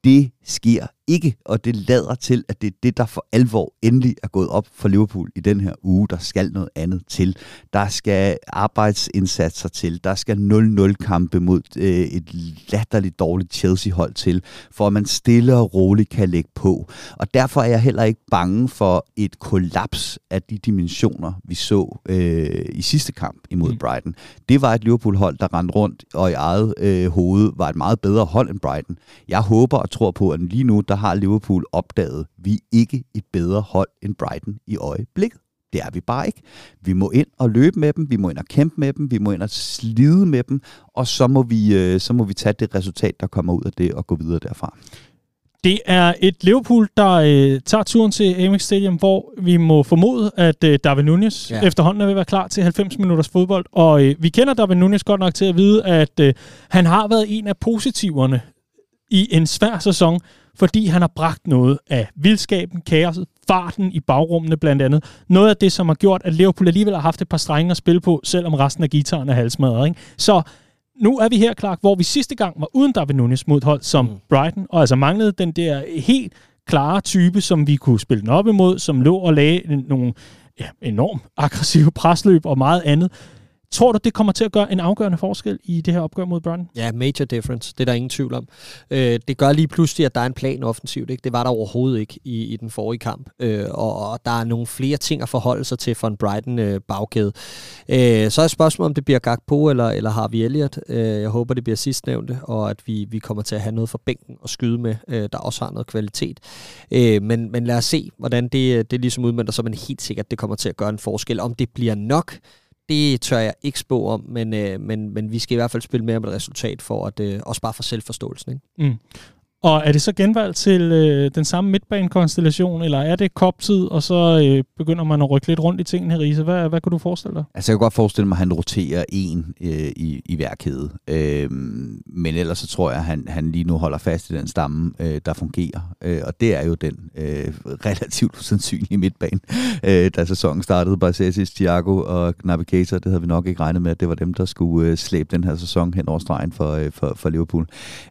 Det sker ikke, og det lader til, at det er det, der for alvor endelig er gået op for Liverpool i den her uge. Der skal noget andet til. Der skal arbejdsindsatser til. Der skal 0-0-kampe mod øh, et latterligt dårligt Chelsea-hold til, for at man stille og roligt kan lægge på. Og derfor er jeg heller ikke bange for et kollaps af de dimensioner, vi så øh, i sidste kamp imod mm. Brighton. Det var et Liverpool-hold, der rendte rundt og i eget øh, hoved var et meget bedre hold end Brighton. Jeg håber og tror på, at lige nu, der har Liverpool opdaget, at vi er ikke et bedre hold end Brighton i øjeblikket. Det er vi bare ikke. Vi må ind og løbe med dem, vi må ind og kæmpe med dem, vi må ind og slide med dem, og så må vi, øh, så må vi tage det resultat, der kommer ud af det, og gå videre derfra. Det er et Liverpool, der øh, tager turen til Amex Stadium, hvor vi må formode, at øh, David Nunez ja. efterhånden er ved at være klar til 90 minutters fodbold. Og øh, vi kender David Nunez godt nok til at vide, at øh, han har været en af positiverne i en svær sæson, fordi han har bragt noget af vildskaben, kaoset, farten i bagrummene blandt andet. Noget af det, som har gjort, at Liverpool alligevel har haft et par strenge at spille på, selvom resten af gitaren er halsmadret. Ikke? Så nu er vi her, Clark, hvor vi sidste gang var uden David Nunes mod hold som mm. Brighton, og altså manglede den der helt klare type, som vi kunne spille den op imod, som lå og lagde nogle ja, enormt aggressive presløb og meget andet. Tror du, det kommer til at gøre en afgørende forskel i det her opgør mod Brighton? Ja, major difference. Det er der ingen tvivl om. Øh, det gør lige pludselig, at der er en plan offensivt. Ikke? Det var der overhovedet ikke i, i den forrige kamp. Øh, og, og der er nogle flere ting at forholde sig til for en Brighton-bagkæde. Øh, øh, så er spørgsmålet, om det bliver Gakpo eller, eller Harvey Elliott. Øh, jeg håber, det bliver sidstnævnte, og at vi, vi kommer til at have noget for bænken at skyde med, øh, der også har noget kvalitet. Øh, men, men lad os se, hvordan det, det ligesom udmønter sig, men helt sikkert, det kommer til at gøre en forskel. Om det bliver nok, det tør jeg ikke spå om, men, øh, men, men vi skal i hvert fald spille mere med et resultat for at øh, også bare for selvforståelsen. Ikke? Mm. Og er det så genvalg til øh, den samme midtbanekonstellation, eller er det koptid, og så øh, begynder man at rykke lidt rundt i tingene, her, Riese? Hvad, hvad kan du forestille dig? Altså, jeg kan godt forestille mig, at han roterer en øh, i, i hver kæde. Øh, men ellers så tror jeg, at han, han lige nu holder fast i den stamme, øh, der fungerer. Øh, og det er jo den øh, relativt usandsynlige midtbane, øh, da sæsonen startede. Barcesis, Thiago og Navigator, det havde vi nok ikke regnet med, at det var dem, der skulle øh, slæbe den her sæson hen over stregen for, øh, for, for Liverpool.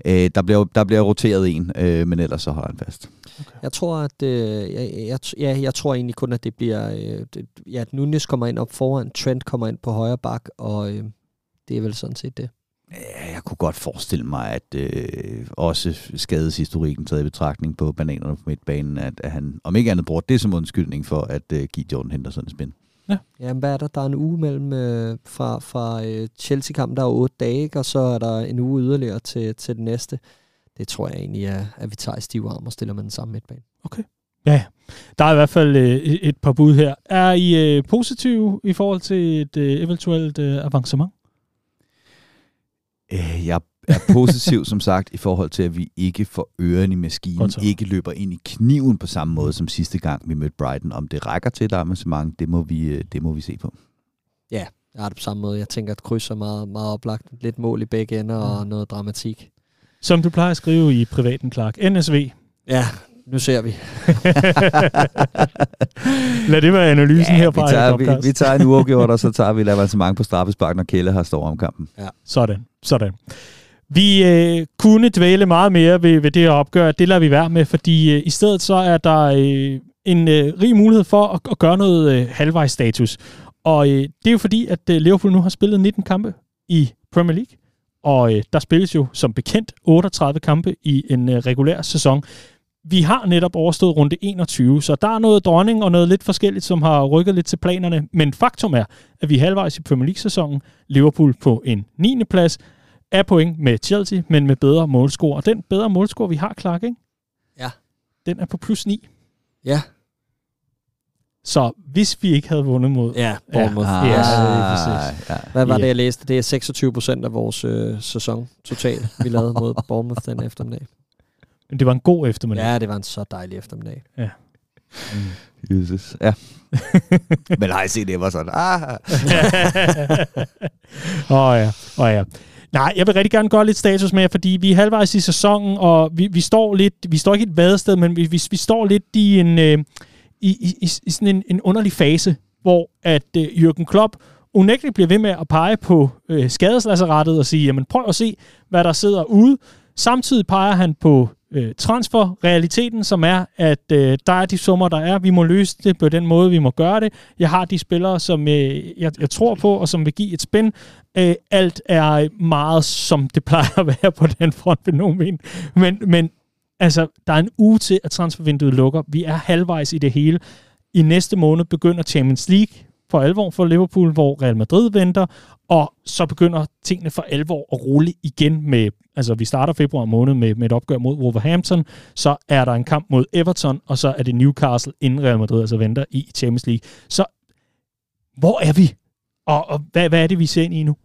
Øh, der, bliver, der bliver roteret markeret en, øh, men ellers så holder han fast. Okay. Jeg tror, at øh, jeg, jeg, ja, jeg tror egentlig kun, at det bliver, øh, det, ja, at Nunes kommer ind op foran, Trent kommer ind på højre bak, og øh, det er vel sådan set det. Jeg kunne godt forestille mig, at øh, også skadeshistorikken taget i betragtning på bananerne på midtbanen, at, at han om ikke andet bruger det som undskyldning for at øh, give Jordan Henderson en spin. Ja. Jamen, hvad er der? Der er en uge mellem øh, fra, fra øh, Chelsea-kampen, der er otte dage, og så er der en uge yderligere til, til den næste det tror jeg egentlig er, at vi tager i stiv arm og stiller med den samme midtbane. Okay. Ja, der er i hvert fald øh, et par bud her. Er I øh, positive i forhold til et øh, eventuelt øh, avancement? Øh, jeg er positiv, som sagt, i forhold til, at vi ikke får ørerne i maskinen, ikke løber ind i kniven på samme måde som sidste gang, vi mødte Brighton. Om det rækker til et avancement, det må vi, øh, det må vi se på. Ja, jeg har det på samme måde. Jeg tænker, at kryds er meget, meget oplagt. Lidt mål i begge ender og mm. noget dramatik. Som du plejer at skrive i privaten, Clark. NSV. Ja, nu ser vi. Lad det være analysen ja, herfra. Vi tager, vi, vi tager en uafgjort, og så tager vi mange på straffespark, når Kelle har stor om kampen. Ja. Sådan, sådan. Vi øh, kunne dvæle meget mere ved, ved det her opgør. Det lader vi være med, fordi øh, i stedet så er der øh, en øh, rig mulighed for at, at gøre noget øh, halvvejs status. Og øh, det er jo fordi, at øh, Liverpool nu har spillet 19 kampe i Premier League. Og øh, der spilles jo som bekendt 38 kampe i en øh, regulær sæson. vi har netop overstået runde 21, så der er noget dronning og noget lidt forskelligt, som har rykket lidt til planerne. Men faktum er, at vi er halvvejs i Premier League-sæsonen. Liverpool på en 9. plads er point med Chelsea, men med bedre målscore. Og den bedre målscore, vi har, Clark, ikke? Ja. Den er på plus 9. Ja. Så hvis vi ikke havde vundet mod... Ja, Bournemouth. Ja, Ja, ja, præcis. ja. Hvad var Ja. det, jeg læste? Det er 26 procent af vores øh, sæson total, vi lavede mod Bournemouth den eftermiddag. Men det var en god eftermiddag. Ja, det var en så dejlig eftermiddag. Jesus. Ja. Men I set det var sådan? Ah. Åh oh, ja, oh, ja. Nej, jeg vil rigtig gerne gøre lidt status med jer, fordi vi er halvvejs i sæsonen, og vi, vi står lidt, vi står ikke et vadested, men vi, vi, vi står lidt i en, øh, i, i, i, sådan en, en underlig fase, hvor at øh, Jürgen Klopp unægteligt bliver ved med at pege på øh, skadeslasseratet og sige, jamen prøv at se, hvad der sidder ude. Samtidig peger han på øh, transferrealiteten, som er, at øh, der er de summer, der er. Vi må løse det på den måde, vi må gøre det. Jeg har de spillere, som øh, jeg, jeg tror på, og som vil give et spænd. Øh, alt er meget, som det plejer at være på den front ved nogen men, men altså, der er en uge til, at transfervinduet lukker. Vi er halvvejs i det hele. I næste måned begynder Champions League for alvor for Liverpool, hvor Real Madrid venter, og så begynder tingene for alvor at rulle igen med, altså vi starter februar måned med, med et opgør mod Wolverhampton, så er der en kamp mod Everton, og så er det Newcastle inden Real Madrid altså venter i Champions League. Så hvor er vi? Og, og hvad, hvad er det, vi ser ind i nu?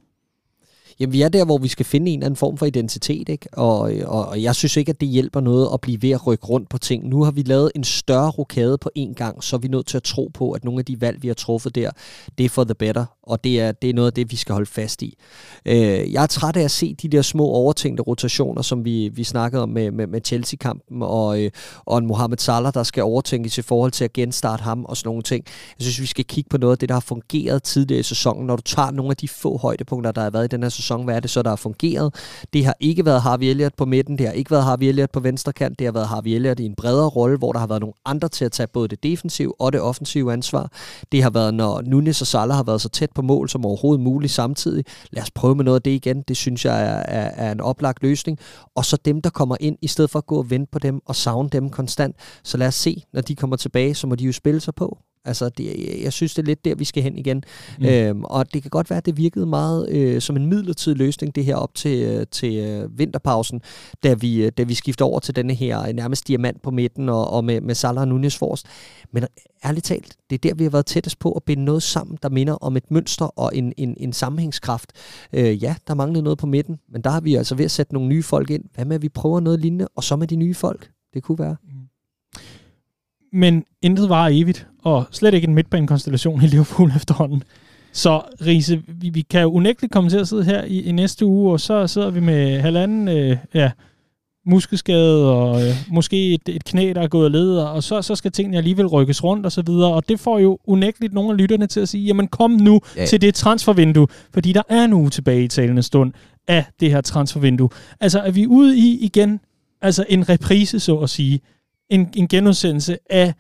Jamen, vi er der, hvor vi skal finde en eller anden form for identitet, ikke? Og, og, og jeg synes ikke, at det hjælper noget at blive ved at rykke rundt på ting. Nu har vi lavet en større rokade på en gang, så er vi nødt til at tro på, at nogle af de valg, vi har truffet der, det er for the better, og det er, det er noget af det, vi skal holde fast i. Øh, jeg er træt af at se de der små overtænkte rotationer, som vi, vi snakkede om med, med, med Chelsea-kampen, og, øh, og en Mohamed Salah, der skal overtænkes i forhold til at genstarte ham og sådan nogle ting. Jeg synes, vi skal kigge på noget af det, der har fungeret tidligere i sæsonen. Når du tager nogle af de få højdepunkter, der har været i den her sæson, hvad er det så, der har fungeret? Det har ikke været Harvey Elliott på midten, det har ikke været Harvey Elliott på venstre kant, det har været Harvey Elliott i en bredere rolle, hvor der har været nogle andre til at tage både det defensive og det offensive ansvar. Det har været, når Nunes og Salah har været så tæt på mål som overhovedet muligt samtidig. Lad os prøve med noget af det igen. Det synes jeg er, er, er en oplagt løsning. Og så dem, der kommer ind, i stedet for at gå og vente på dem og savne dem konstant. Så lad os se, når de kommer tilbage, så må de jo spille sig på. Altså, det, jeg synes, det er lidt der, vi skal hen igen. Mm. Øhm, og det kan godt være, at det virkede meget øh, som en midlertidig løsning, det her op til, øh, til øh, vinterpausen, da vi, øh, da vi skifter over til denne her øh, nærmest diamant på midten og, og med, med Salah og Nunes forrest. Men ærligt talt, det er der, vi har været tættest på at binde noget sammen, der minder om et mønster og en, en, en sammenhængskraft. Øh, ja, der manglede noget på midten, men der har vi altså ved at sætte nogle nye folk ind. Hvad med, at vi prøver noget lignende, og så med de nye folk? Det kunne være. Men intet var evigt, og slet ikke en midtbanekonstellation i Liverpool efterhånden. Så Riese, vi, vi kan jo unægteligt komme til at sidde her i, i næste uge, og så sidder vi med halvanden øh, ja, muskelskade, og øh, måske et, et knæ, der er gået led, og så, så skal tingene alligevel rykkes rundt og så videre, og det får jo unægteligt nogle af lytterne til at sige, jamen kom nu ja. til det transfervindue, fordi der er en uge tilbage i talende stund af det her transfervindue. Altså er vi ude i igen, altså en reprise så at sige, en, en genudsendelse af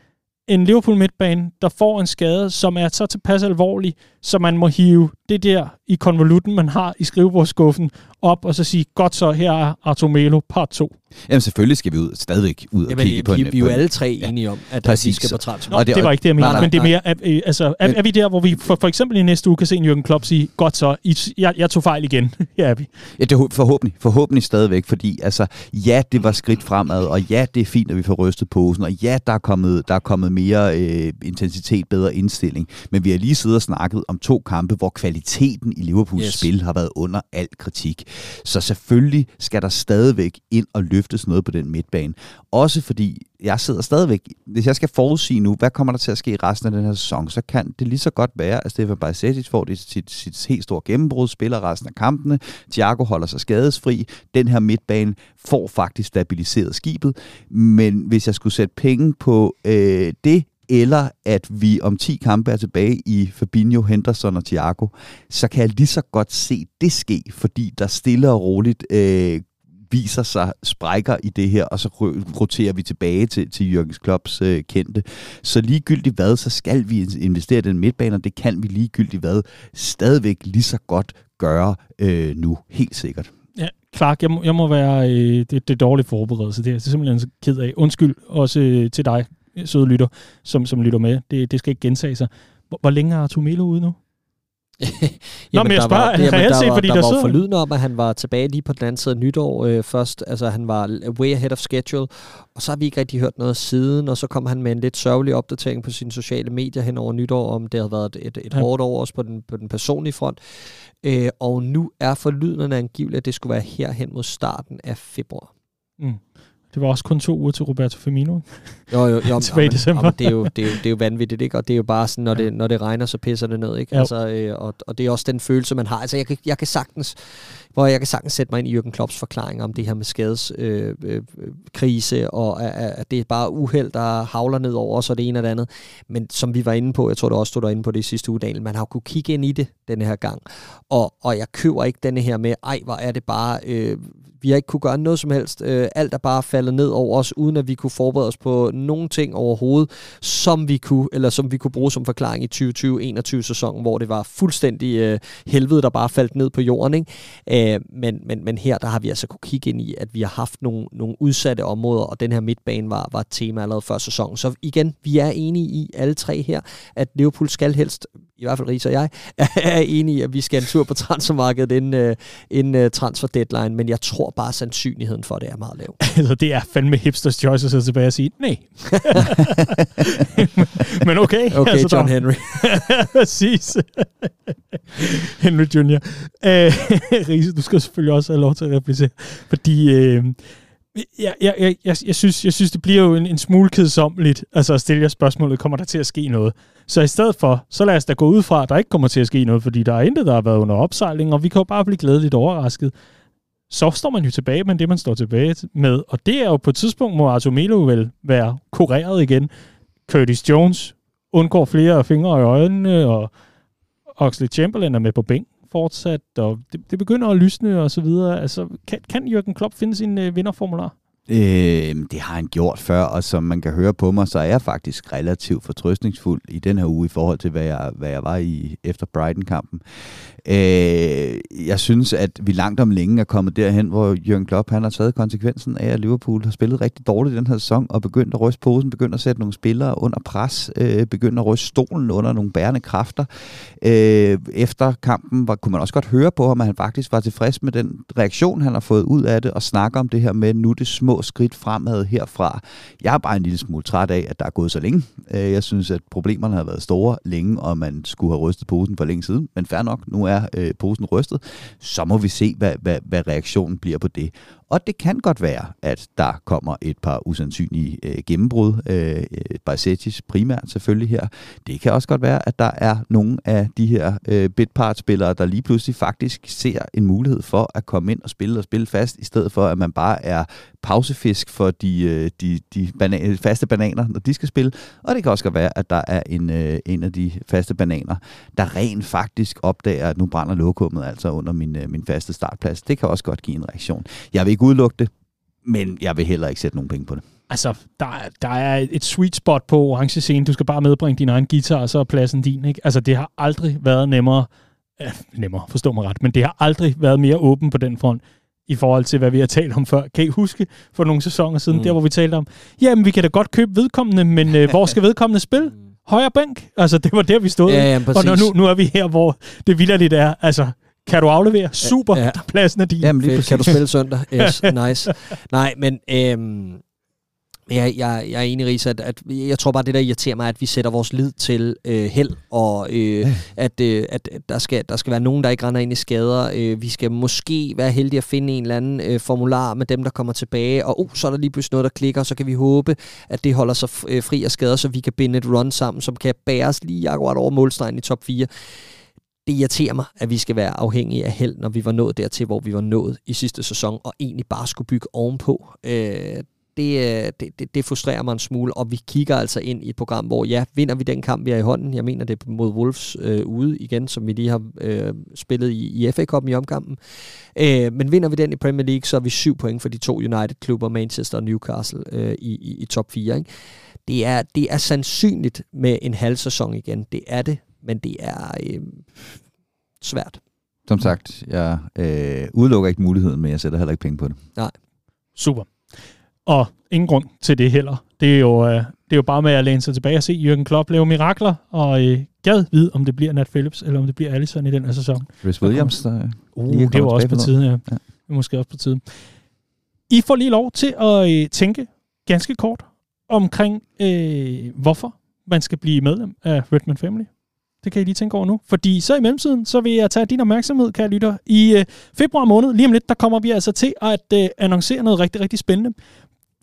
en Liverpool midtbane, der får en skade, som er så tilpas alvorlig, så man må hive det der i konvolutten, man har i skrivebordskuffen, op og så sige, godt så, her er Artur Melo, part 2. Jamen selvfølgelig skal vi ud, stadigvæk ud og Jamen, kigge vi, på vi, en... vi er jo alle tre ja. enige om, at Præcis, vi skal på transfer. Nå, Og det, det- var ikke det, jeg mente, nej, men det er mere, at, øh, altså, er, Men- er vi der, hvor vi for, for eksempel i næste uge kan se en Jürgen Klopp sige, godt så, I, jeg, jeg tog fejl igen. ja, er vi. Ja, det er forhåbentlig, forhåbentlig stadigvæk, fordi altså, ja, det var skridt fremad, og ja, det er fint, at vi får rystet posen, og ja, der er kommet, der er kommet mere øh, intensitet, bedre indstilling, men vi har lige siddet og snakket om to kampe, hvor kvaliteten i Liverpools yes. spil har været under al kritik. Så selvfølgelig skal der stadigvæk ind og løftes noget på den midtbane. Også fordi, jeg sidder stadigvæk, hvis jeg skal forudsige nu, hvad kommer der til at ske i resten af den her sæson, så kan det lige så godt være, at Stefan Bajsetic får det, sit, sit helt store gennembrud, spiller resten af kampene, Thiago holder sig skadesfri, den her midtbane får faktisk stabiliseret skibet, men hvis jeg skulle sætte penge på øh, det, eller at vi om 10 kampe er tilbage i Fabinho, Henderson og Thiago, så kan jeg lige så godt se det ske, fordi der stille og roligt øh, viser sig sprækker i det her, og så roterer vi tilbage til, til Jørgens Klopps øh, kendte. Så ligegyldigt hvad, så skal vi investere i den midtbane, og det kan vi ligegyldigt hvad stadigvæk lige så godt gøre øh, nu, helt sikkert. Ja, Clark, jeg må, jeg må være øh, det, det dårlige forberedelse. Det er jeg simpelthen så ked af. Undskyld også øh, til dig, søde lytter, som, som lytter med. Det, det skal ikke gentage sig. Hvor, hvor længe er Artur Melo ude nu? Nå, men jeg spørger, var, jamen, reelt set, der, fordi der, der var forlydende om, at han var tilbage lige på den anden side af nytår øh, først. Altså, han var way ahead of schedule, og så har vi ikke rigtig hørt noget siden, og så kom han med en lidt sørgelig opdatering på sine sociale medier hen over nytår, om det havde været et, et, et Ja. hårdt år også på den, på den personlige front. Øh, og nu er forlydende angiveligt, at det skulle være herhen mod starten af februar. Mm. Det var også kun to uger til Roberto Firmino. Jo, jo, jo. Tilbage i december. men det, er jo, det, er jo, det er jo vanvittigt, ikke? Og det er jo bare sådan, når det, når det regner, så pisser det ned, ikke? Jo. Altså, øh, og, og det er også den følelse, man har. Altså, jeg kan, jeg kan sagtens, hvor jeg kan sagtens sætte mig ind i Jürgen Klopps forklaring om det her med skadeskrise, øh, øh, krise, og at, at det er bare uheld, der havler ned over os, og det ene og det andet. Men som vi var inde på, jeg tror, du også stod derinde på det i sidste uge, Daniel, man har jo kunne kigge ind i det denne her gang. Og, og jeg køber ikke denne her med, ej, hvor er det bare... Øh, vi har ikke kunne gøre noget som helst. Øh, alt er bare faldet ned over os, uden at vi kunne forberede os på nogen ting overhovedet, som vi kunne, eller som vi kunne bruge som forklaring i 2020-21 sæsonen, hvor det var fuldstændig øh, helvede, der bare faldt ned på jorden. Ikke? Øh, men, men, men her, der har vi altså kunne kigge ind i, at vi har haft nogle, nogle udsatte områder, og den her midtbane var, var et tema allerede før sæsonen. Så igen, vi er enige i alle tre her, at Liverpool skal helst, i hvert fald Ries og jeg, er enige i, at vi skal en tur på transfermarkedet inden, øh, inden uh, transfer deadline, men jeg tror bare, at sandsynligheden for det er meget lav. altså, det er fandme hipsters choice at sidde tilbage og sige, nej. men okay. Okay, altså, John der- Henry. Præcis. Henry Jr. Øh, Riese, du skal selvfølgelig også have lov til at replicere, fordi øh, jeg, jeg, jeg, jeg, jeg, synes, jeg synes, det bliver jo en, en smule kedsommeligt altså at stille jer spørgsmålet, kommer der til at ske noget? Så i stedet for, så lad os da gå ud fra, at der ikke kommer til at ske noget, fordi der er intet, der har været under opsejling, og vi kan jo bare blive glædeligt overrasket. Så står man jo tilbage med det, man står tilbage med, og det er jo på et tidspunkt, må Arthur Melo vel være kureret igen. Curtis Jones undgår flere fingre i øjnene, og Oxley Chamberlain er med på bænk fortsat, og det, det begynder at lysne og så videre. Altså, kan, kan Jürgen Klopp finde sin øh, vinderformular? Øh, det har han gjort før, og som man kan høre på mig, så er jeg faktisk relativt fortrøstningsfuld i den her uge i forhold til, hvad jeg, hvad jeg var i efter Brighton-kampen. Øh, jeg synes, at vi langt om længe er kommet derhen, hvor Jürgen Klopp han har taget konsekvensen af, at Liverpool har spillet rigtig dårligt i den her sæson, og begyndt at ryste posen, begyndt at sætte nogle spillere under pres, øh, begyndt at ryste stolen under nogle bærende kræfter. Øh, efter kampen var, kunne man også godt høre på ham, at han faktisk var tilfreds med den reaktion, han har fået ud af det, og snakke om det her med, nu det små skridt fremad herfra. Jeg er bare en lille smule træt af, at der er gået så længe. Øh, jeg synes, at problemerne har været store længe, og man skulle have rystet posen for længe siden. Men fair nok, nu er øh, posen rystet. Så må vi se, hvad, hvad, hvad reaktionen bliver på det. Og det kan godt være, at der kommer et par usandsynlige øh, gennembrud. Øh, Bajsetis primært selvfølgelig her. Det kan også godt være, at der er nogle af de her øh, bitpart-spillere, der lige pludselig faktisk ser en mulighed for at komme ind og spille og spille fast, i stedet for at man bare er pausefisk for de, øh, de, de bana- faste bananer, når de skal spille. Og det kan også godt være, at der er en, øh, en af de faste bananer, der rent faktisk opdager, at nu brænder lokummet altså under min, øh, min faste startplads. Det kan også godt give en reaktion. Jeg vil ikke udelukke det, men jeg vil heller ikke sætte nogen penge på det. Altså, der, er- der er et sweet spot på orange scene. Du skal bare medbringe din egen guitar, og så er pladsen din. Ikke? Altså, det har aldrig været nemmere. Øh, nemmere, forstå mig ret. Men det har aldrig været mere åben på den front i forhold til, hvad vi har talt om før. Kan I huske for nogle sæsoner siden, Mm. mm. der hvor vi talte om, jamen vi kan da godt købe vedkommende, men øh, hvor skal vedkommende spille? Højre bænk? Altså, det var der, vi stod. Ja, ja, og præcis. nu, nu er vi her, hvor det vildt er, altså, kan du aflevere? Super, Ja. ja. pladsen er din. Jamen, lige. Kan du spille søndag? Yes, nice. Nej, men øhm, jeg, jeg, jeg er enig, Risa, at, at jeg tror bare, det der irriterer mig, at vi sætter vores lid til øh, held, og øh, at, øh, at der, skal, der skal være nogen, der ikke render ind i skader. Øh, vi skal måske være heldige at finde en eller anden øh, formular med dem, der kommer tilbage, og uh, så er der lige pludselig noget, der klikker, og så kan vi håbe, at det holder sig øh, fri af skader, så vi kan binde et run sammen, som kan bæres lige akkurat over målstregen i top 4 det irriterer mig, at vi skal være afhængige af held, når vi var nået dertil, hvor vi var nået i sidste sæson, og egentlig bare skulle bygge ovenpå. Øh, det, øh, det, det, det frustrerer mig en smule, og vi kigger altså ind i et program, hvor ja, vinder vi den kamp, vi har i hånden, jeg mener det er mod Wolves øh, ude igen, som vi lige har øh, spillet i, i FA-koppen i omkampen, øh, men vinder vi den i Premier League, så er vi syv point for de to United-klubber, Manchester og Newcastle, øh, i, i, i top 4. Ikke? Det, er, det er sandsynligt med en halv sæson igen, det er det, men det er øh, svært. Som sagt, jeg øh, udelukker ikke muligheden, men jeg sætter heller ikke penge på det. Nej. Super. Og ingen grund til det heller. Det er jo, øh, det er jo bare med at læne sig tilbage og se Jürgen Klopp lave mirakler, og øh, gad vide, om det bliver Nat Phillips, eller om det bliver Allison i den her sæson. Chris Williams, der Uh, lige er det var også på tiden, ja. Ja. Det måske også på tiden. I får lige lov til at øh, tænke ganske kort omkring, øh, hvorfor man skal blive medlem af Redman Family. Det kan I lige tænke over nu. Fordi så i mellemtiden, så vil jeg tage din opmærksomhed, kære lytter. I øh, februar måned, lige om lidt, der kommer vi altså til at øh, annoncere noget rigtig, rigtig spændende.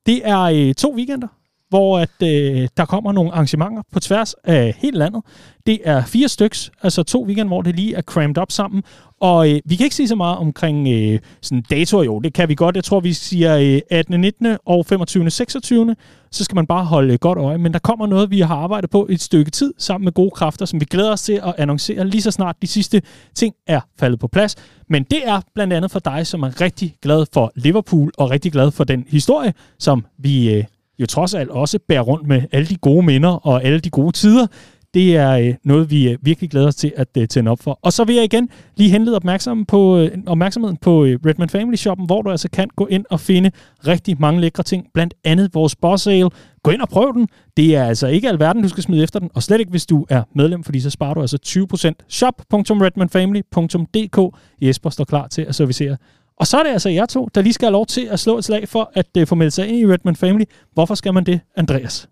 Det er øh, to weekender, hvor at, øh, der kommer nogle arrangementer på tværs af hele landet. Det er fire styks, altså to weekender, hvor det lige er crammed op sammen. Og øh, vi kan ikke sige så meget omkring øh, sådan datoer, jo, det kan vi godt. Jeg tror, vi siger øh, 18. 19. og 25. 26. Så skal man bare holde øh, godt øje. Men der kommer noget, vi har arbejdet på et stykke tid, sammen med gode kræfter, som vi glæder os til at annoncere lige så snart de sidste ting er faldet på plads. Men det er blandt andet for dig, som er rigtig glad for Liverpool, og rigtig glad for den historie, som vi øh, jo trods alt også bærer rundt med alle de gode minder og alle de gode tider. Det er øh, noget, vi øh, virkelig glæder os til at øh, tænde op for. Og så vil jeg igen lige henlede opmærksom på, øh, opmærksomheden på øh, Redman Family Shoppen, hvor du altså kan gå ind og finde rigtig mange lækre ting. Blandt andet vores boss sale. Gå ind og prøv den. Det er altså ikke alverden, du skal smide efter den. Og slet ikke, hvis du er medlem, fordi så sparer du altså 20%. shop.redmanfamily.dk Jesper står klar til at servicere og så er det altså jer to, der lige skal have lov til at slå et slag for at uh, få meldt sig ind i Redman Family. Hvorfor skal man det, Andreas?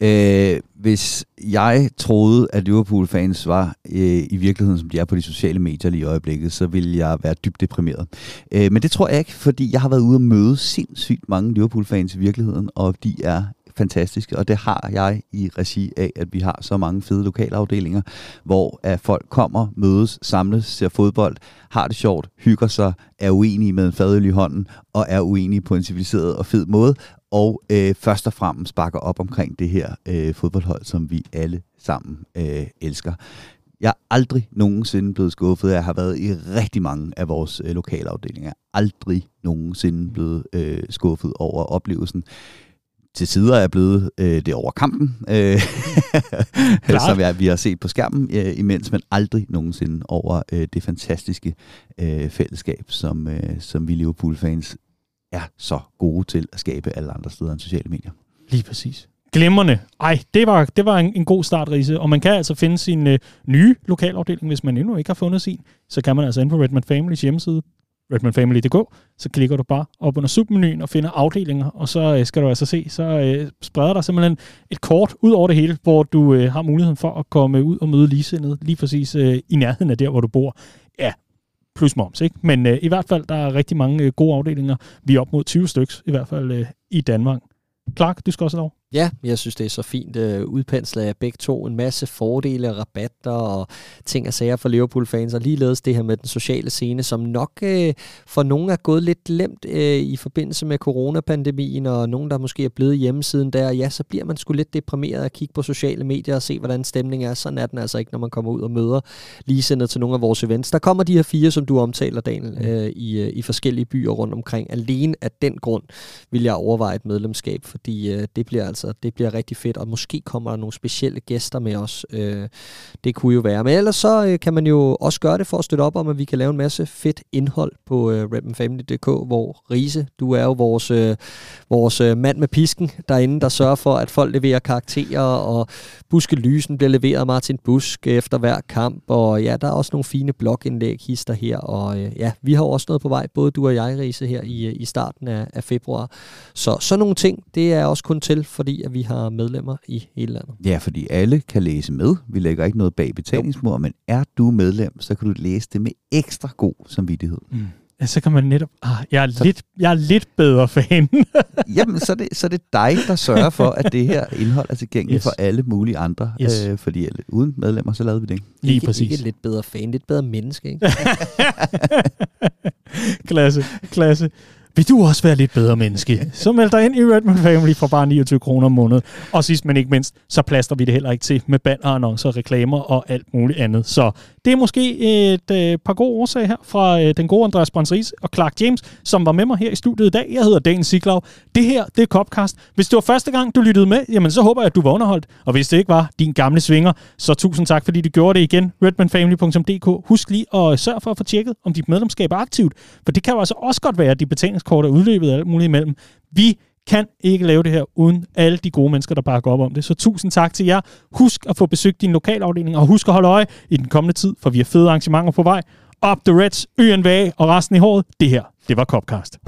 Øh, hvis jeg troede, at Liverpool-fans var øh, i virkeligheden, som de er på de sociale medier lige i øjeblikket, så ville jeg være dybt deprimeret. Øh, men det tror jeg ikke, fordi jeg har været ude og møde sindssygt mange Liverpool-fans i virkeligheden, og de er fantastiske, og det har jeg i regi af, at vi har så mange fede lokalafdelinger, hvor at folk kommer, mødes, samles, ser fodbold, har det sjovt, hygger sig, er uenige med en fadøl i hånden, og er uenige på en civiliseret og fed måde, og øh, først og fremmest bakker op omkring det her øh, fodboldhold, som vi alle sammen øh, elsker. Jeg er aldrig nogensinde blevet skuffet. Jeg har været i rigtig mange af vores øh, lokalafdelinger. Jeg er aldrig nogensinde blevet øh, skuffet over oplevelsen. Til sider er blevet øh, det over kampen, øh, som jeg, vi har set på skærmen øh, imens, men aldrig nogensinde over øh, det fantastiske øh, fællesskab, som, øh, som vi Liverpool-fans er så gode til at skabe alle andre steder end sociale medier. Lige præcis. Glimrende. Ej, det var, det var en, en god start, Riese. Og man kan altså finde sin øh, nye lokalafdeling, hvis man endnu ikke har fundet sin. Så kan man altså ind på Redman Families hjemmeside, redmanfamily.dk, så klikker du bare op under submenuen og finder afdelinger, og så øh, skal du altså se, så øh, spreder der simpelthen et kort ud over det hele, hvor du øh, har muligheden for at komme ud og møde ligesindede, lige præcis øh, i nærheden af der, hvor du bor. Ja, plus moms, ikke? Men øh, i hvert fald, der er rigtig mange øh, gode afdelinger. Vi er op mod 20 styks, i hvert fald øh, i Danmark. Clark, du skal også have lov. Ja, jeg synes, det er så fint uh, udpenslet af begge to. En masse fordele, rabatter og ting og sager for Liverpool-fans. Og ligeledes det her med den sociale scene, som nok uh, for nogen er gået lidt glemt uh, i forbindelse med coronapandemien, og nogen, der måske er blevet hjemme siden der. Ja, så bliver man sgu lidt deprimeret at kigge på sociale medier og se, hvordan stemningen er. Sådan er den altså ikke, når man kommer ud og møder ligesendet til nogle af vores events. Der kommer de her fire, som du omtaler, Daniel, uh, i, uh, i forskellige byer rundt omkring. Alene af den grund vil jeg overveje et medlemskab, fordi uh, det bliver altså det bliver rigtig fedt, og måske kommer der nogle specielle gæster med os. Øh, det kunne jo være. Men ellers så øh, kan man jo også gøre det for at støtte op om, at vi kan lave en masse fedt indhold på øh, hvor Rise, du er jo vores, øh, vores øh, mand med pisken derinde, der sørger for, at folk leverer karakterer, og Buske Lysen bliver leveret af Martin Busk efter hver kamp, og ja, der er også nogle fine blogindlæg, hister her, og øh, ja, vi har også noget på vej, både du og jeg, Rise, her i, øh, i starten af, af februar. Så sådan nogle ting, det er også kun til, fordi at vi har medlemmer i hele landet. Ja, fordi alle kan læse med. Vi lægger ikke noget bag betalingsmur, men er du medlem, så kan du læse det med ekstra god samvittighed. Mm. Ja, så kan man netop... Ah, jeg, er så... lidt, jeg er lidt bedre fan. Jamen, så er, det, så er det dig, der sørger for, at det her indhold er tilgængeligt yes. for alle mulige andre. Yes. Øh, fordi uden medlemmer, så lavede vi det ikke. Lige ikke, præcis. Ikke lidt bedre fan, lidt bedre menneske, ikke? klasse, klasse vil du også være lidt bedre menneske? Så meld dig ind i Redman Family for bare 29 kroner om måneden. Og sidst men ikke mindst, så plaster vi det heller ikke til med bannerannoncer, reklamer og alt muligt andet. Så det er måske et øh, par gode årsager her fra øh, den gode Andreas Brønsris og Clark James, som var med mig her i studiet i dag. Jeg hedder Dan Siglau. Det her, det er Copcast. Hvis det var første gang, du lyttede med, jamen så håber jeg, at du var underholdt. Og hvis det ikke var din gamle svinger, så tusind tak, fordi du gjorde det igen. redmanfamily.dk. Husk lige at sørge for at få tjekket, om dit medlemskab er aktivt. For det kan jo altså også godt være, at de betalingskort er udløbet og alt muligt imellem. Vi kan ikke lave det her uden alle de gode mennesker, der bakker op om det. Så tusind tak til jer. Husk at få besøgt din lokalafdeling, og husk at holde øje i den kommende tid, for vi har fede arrangementer på vej. Up the Reds, YNVA og resten i håret. Det her, det var Copcast.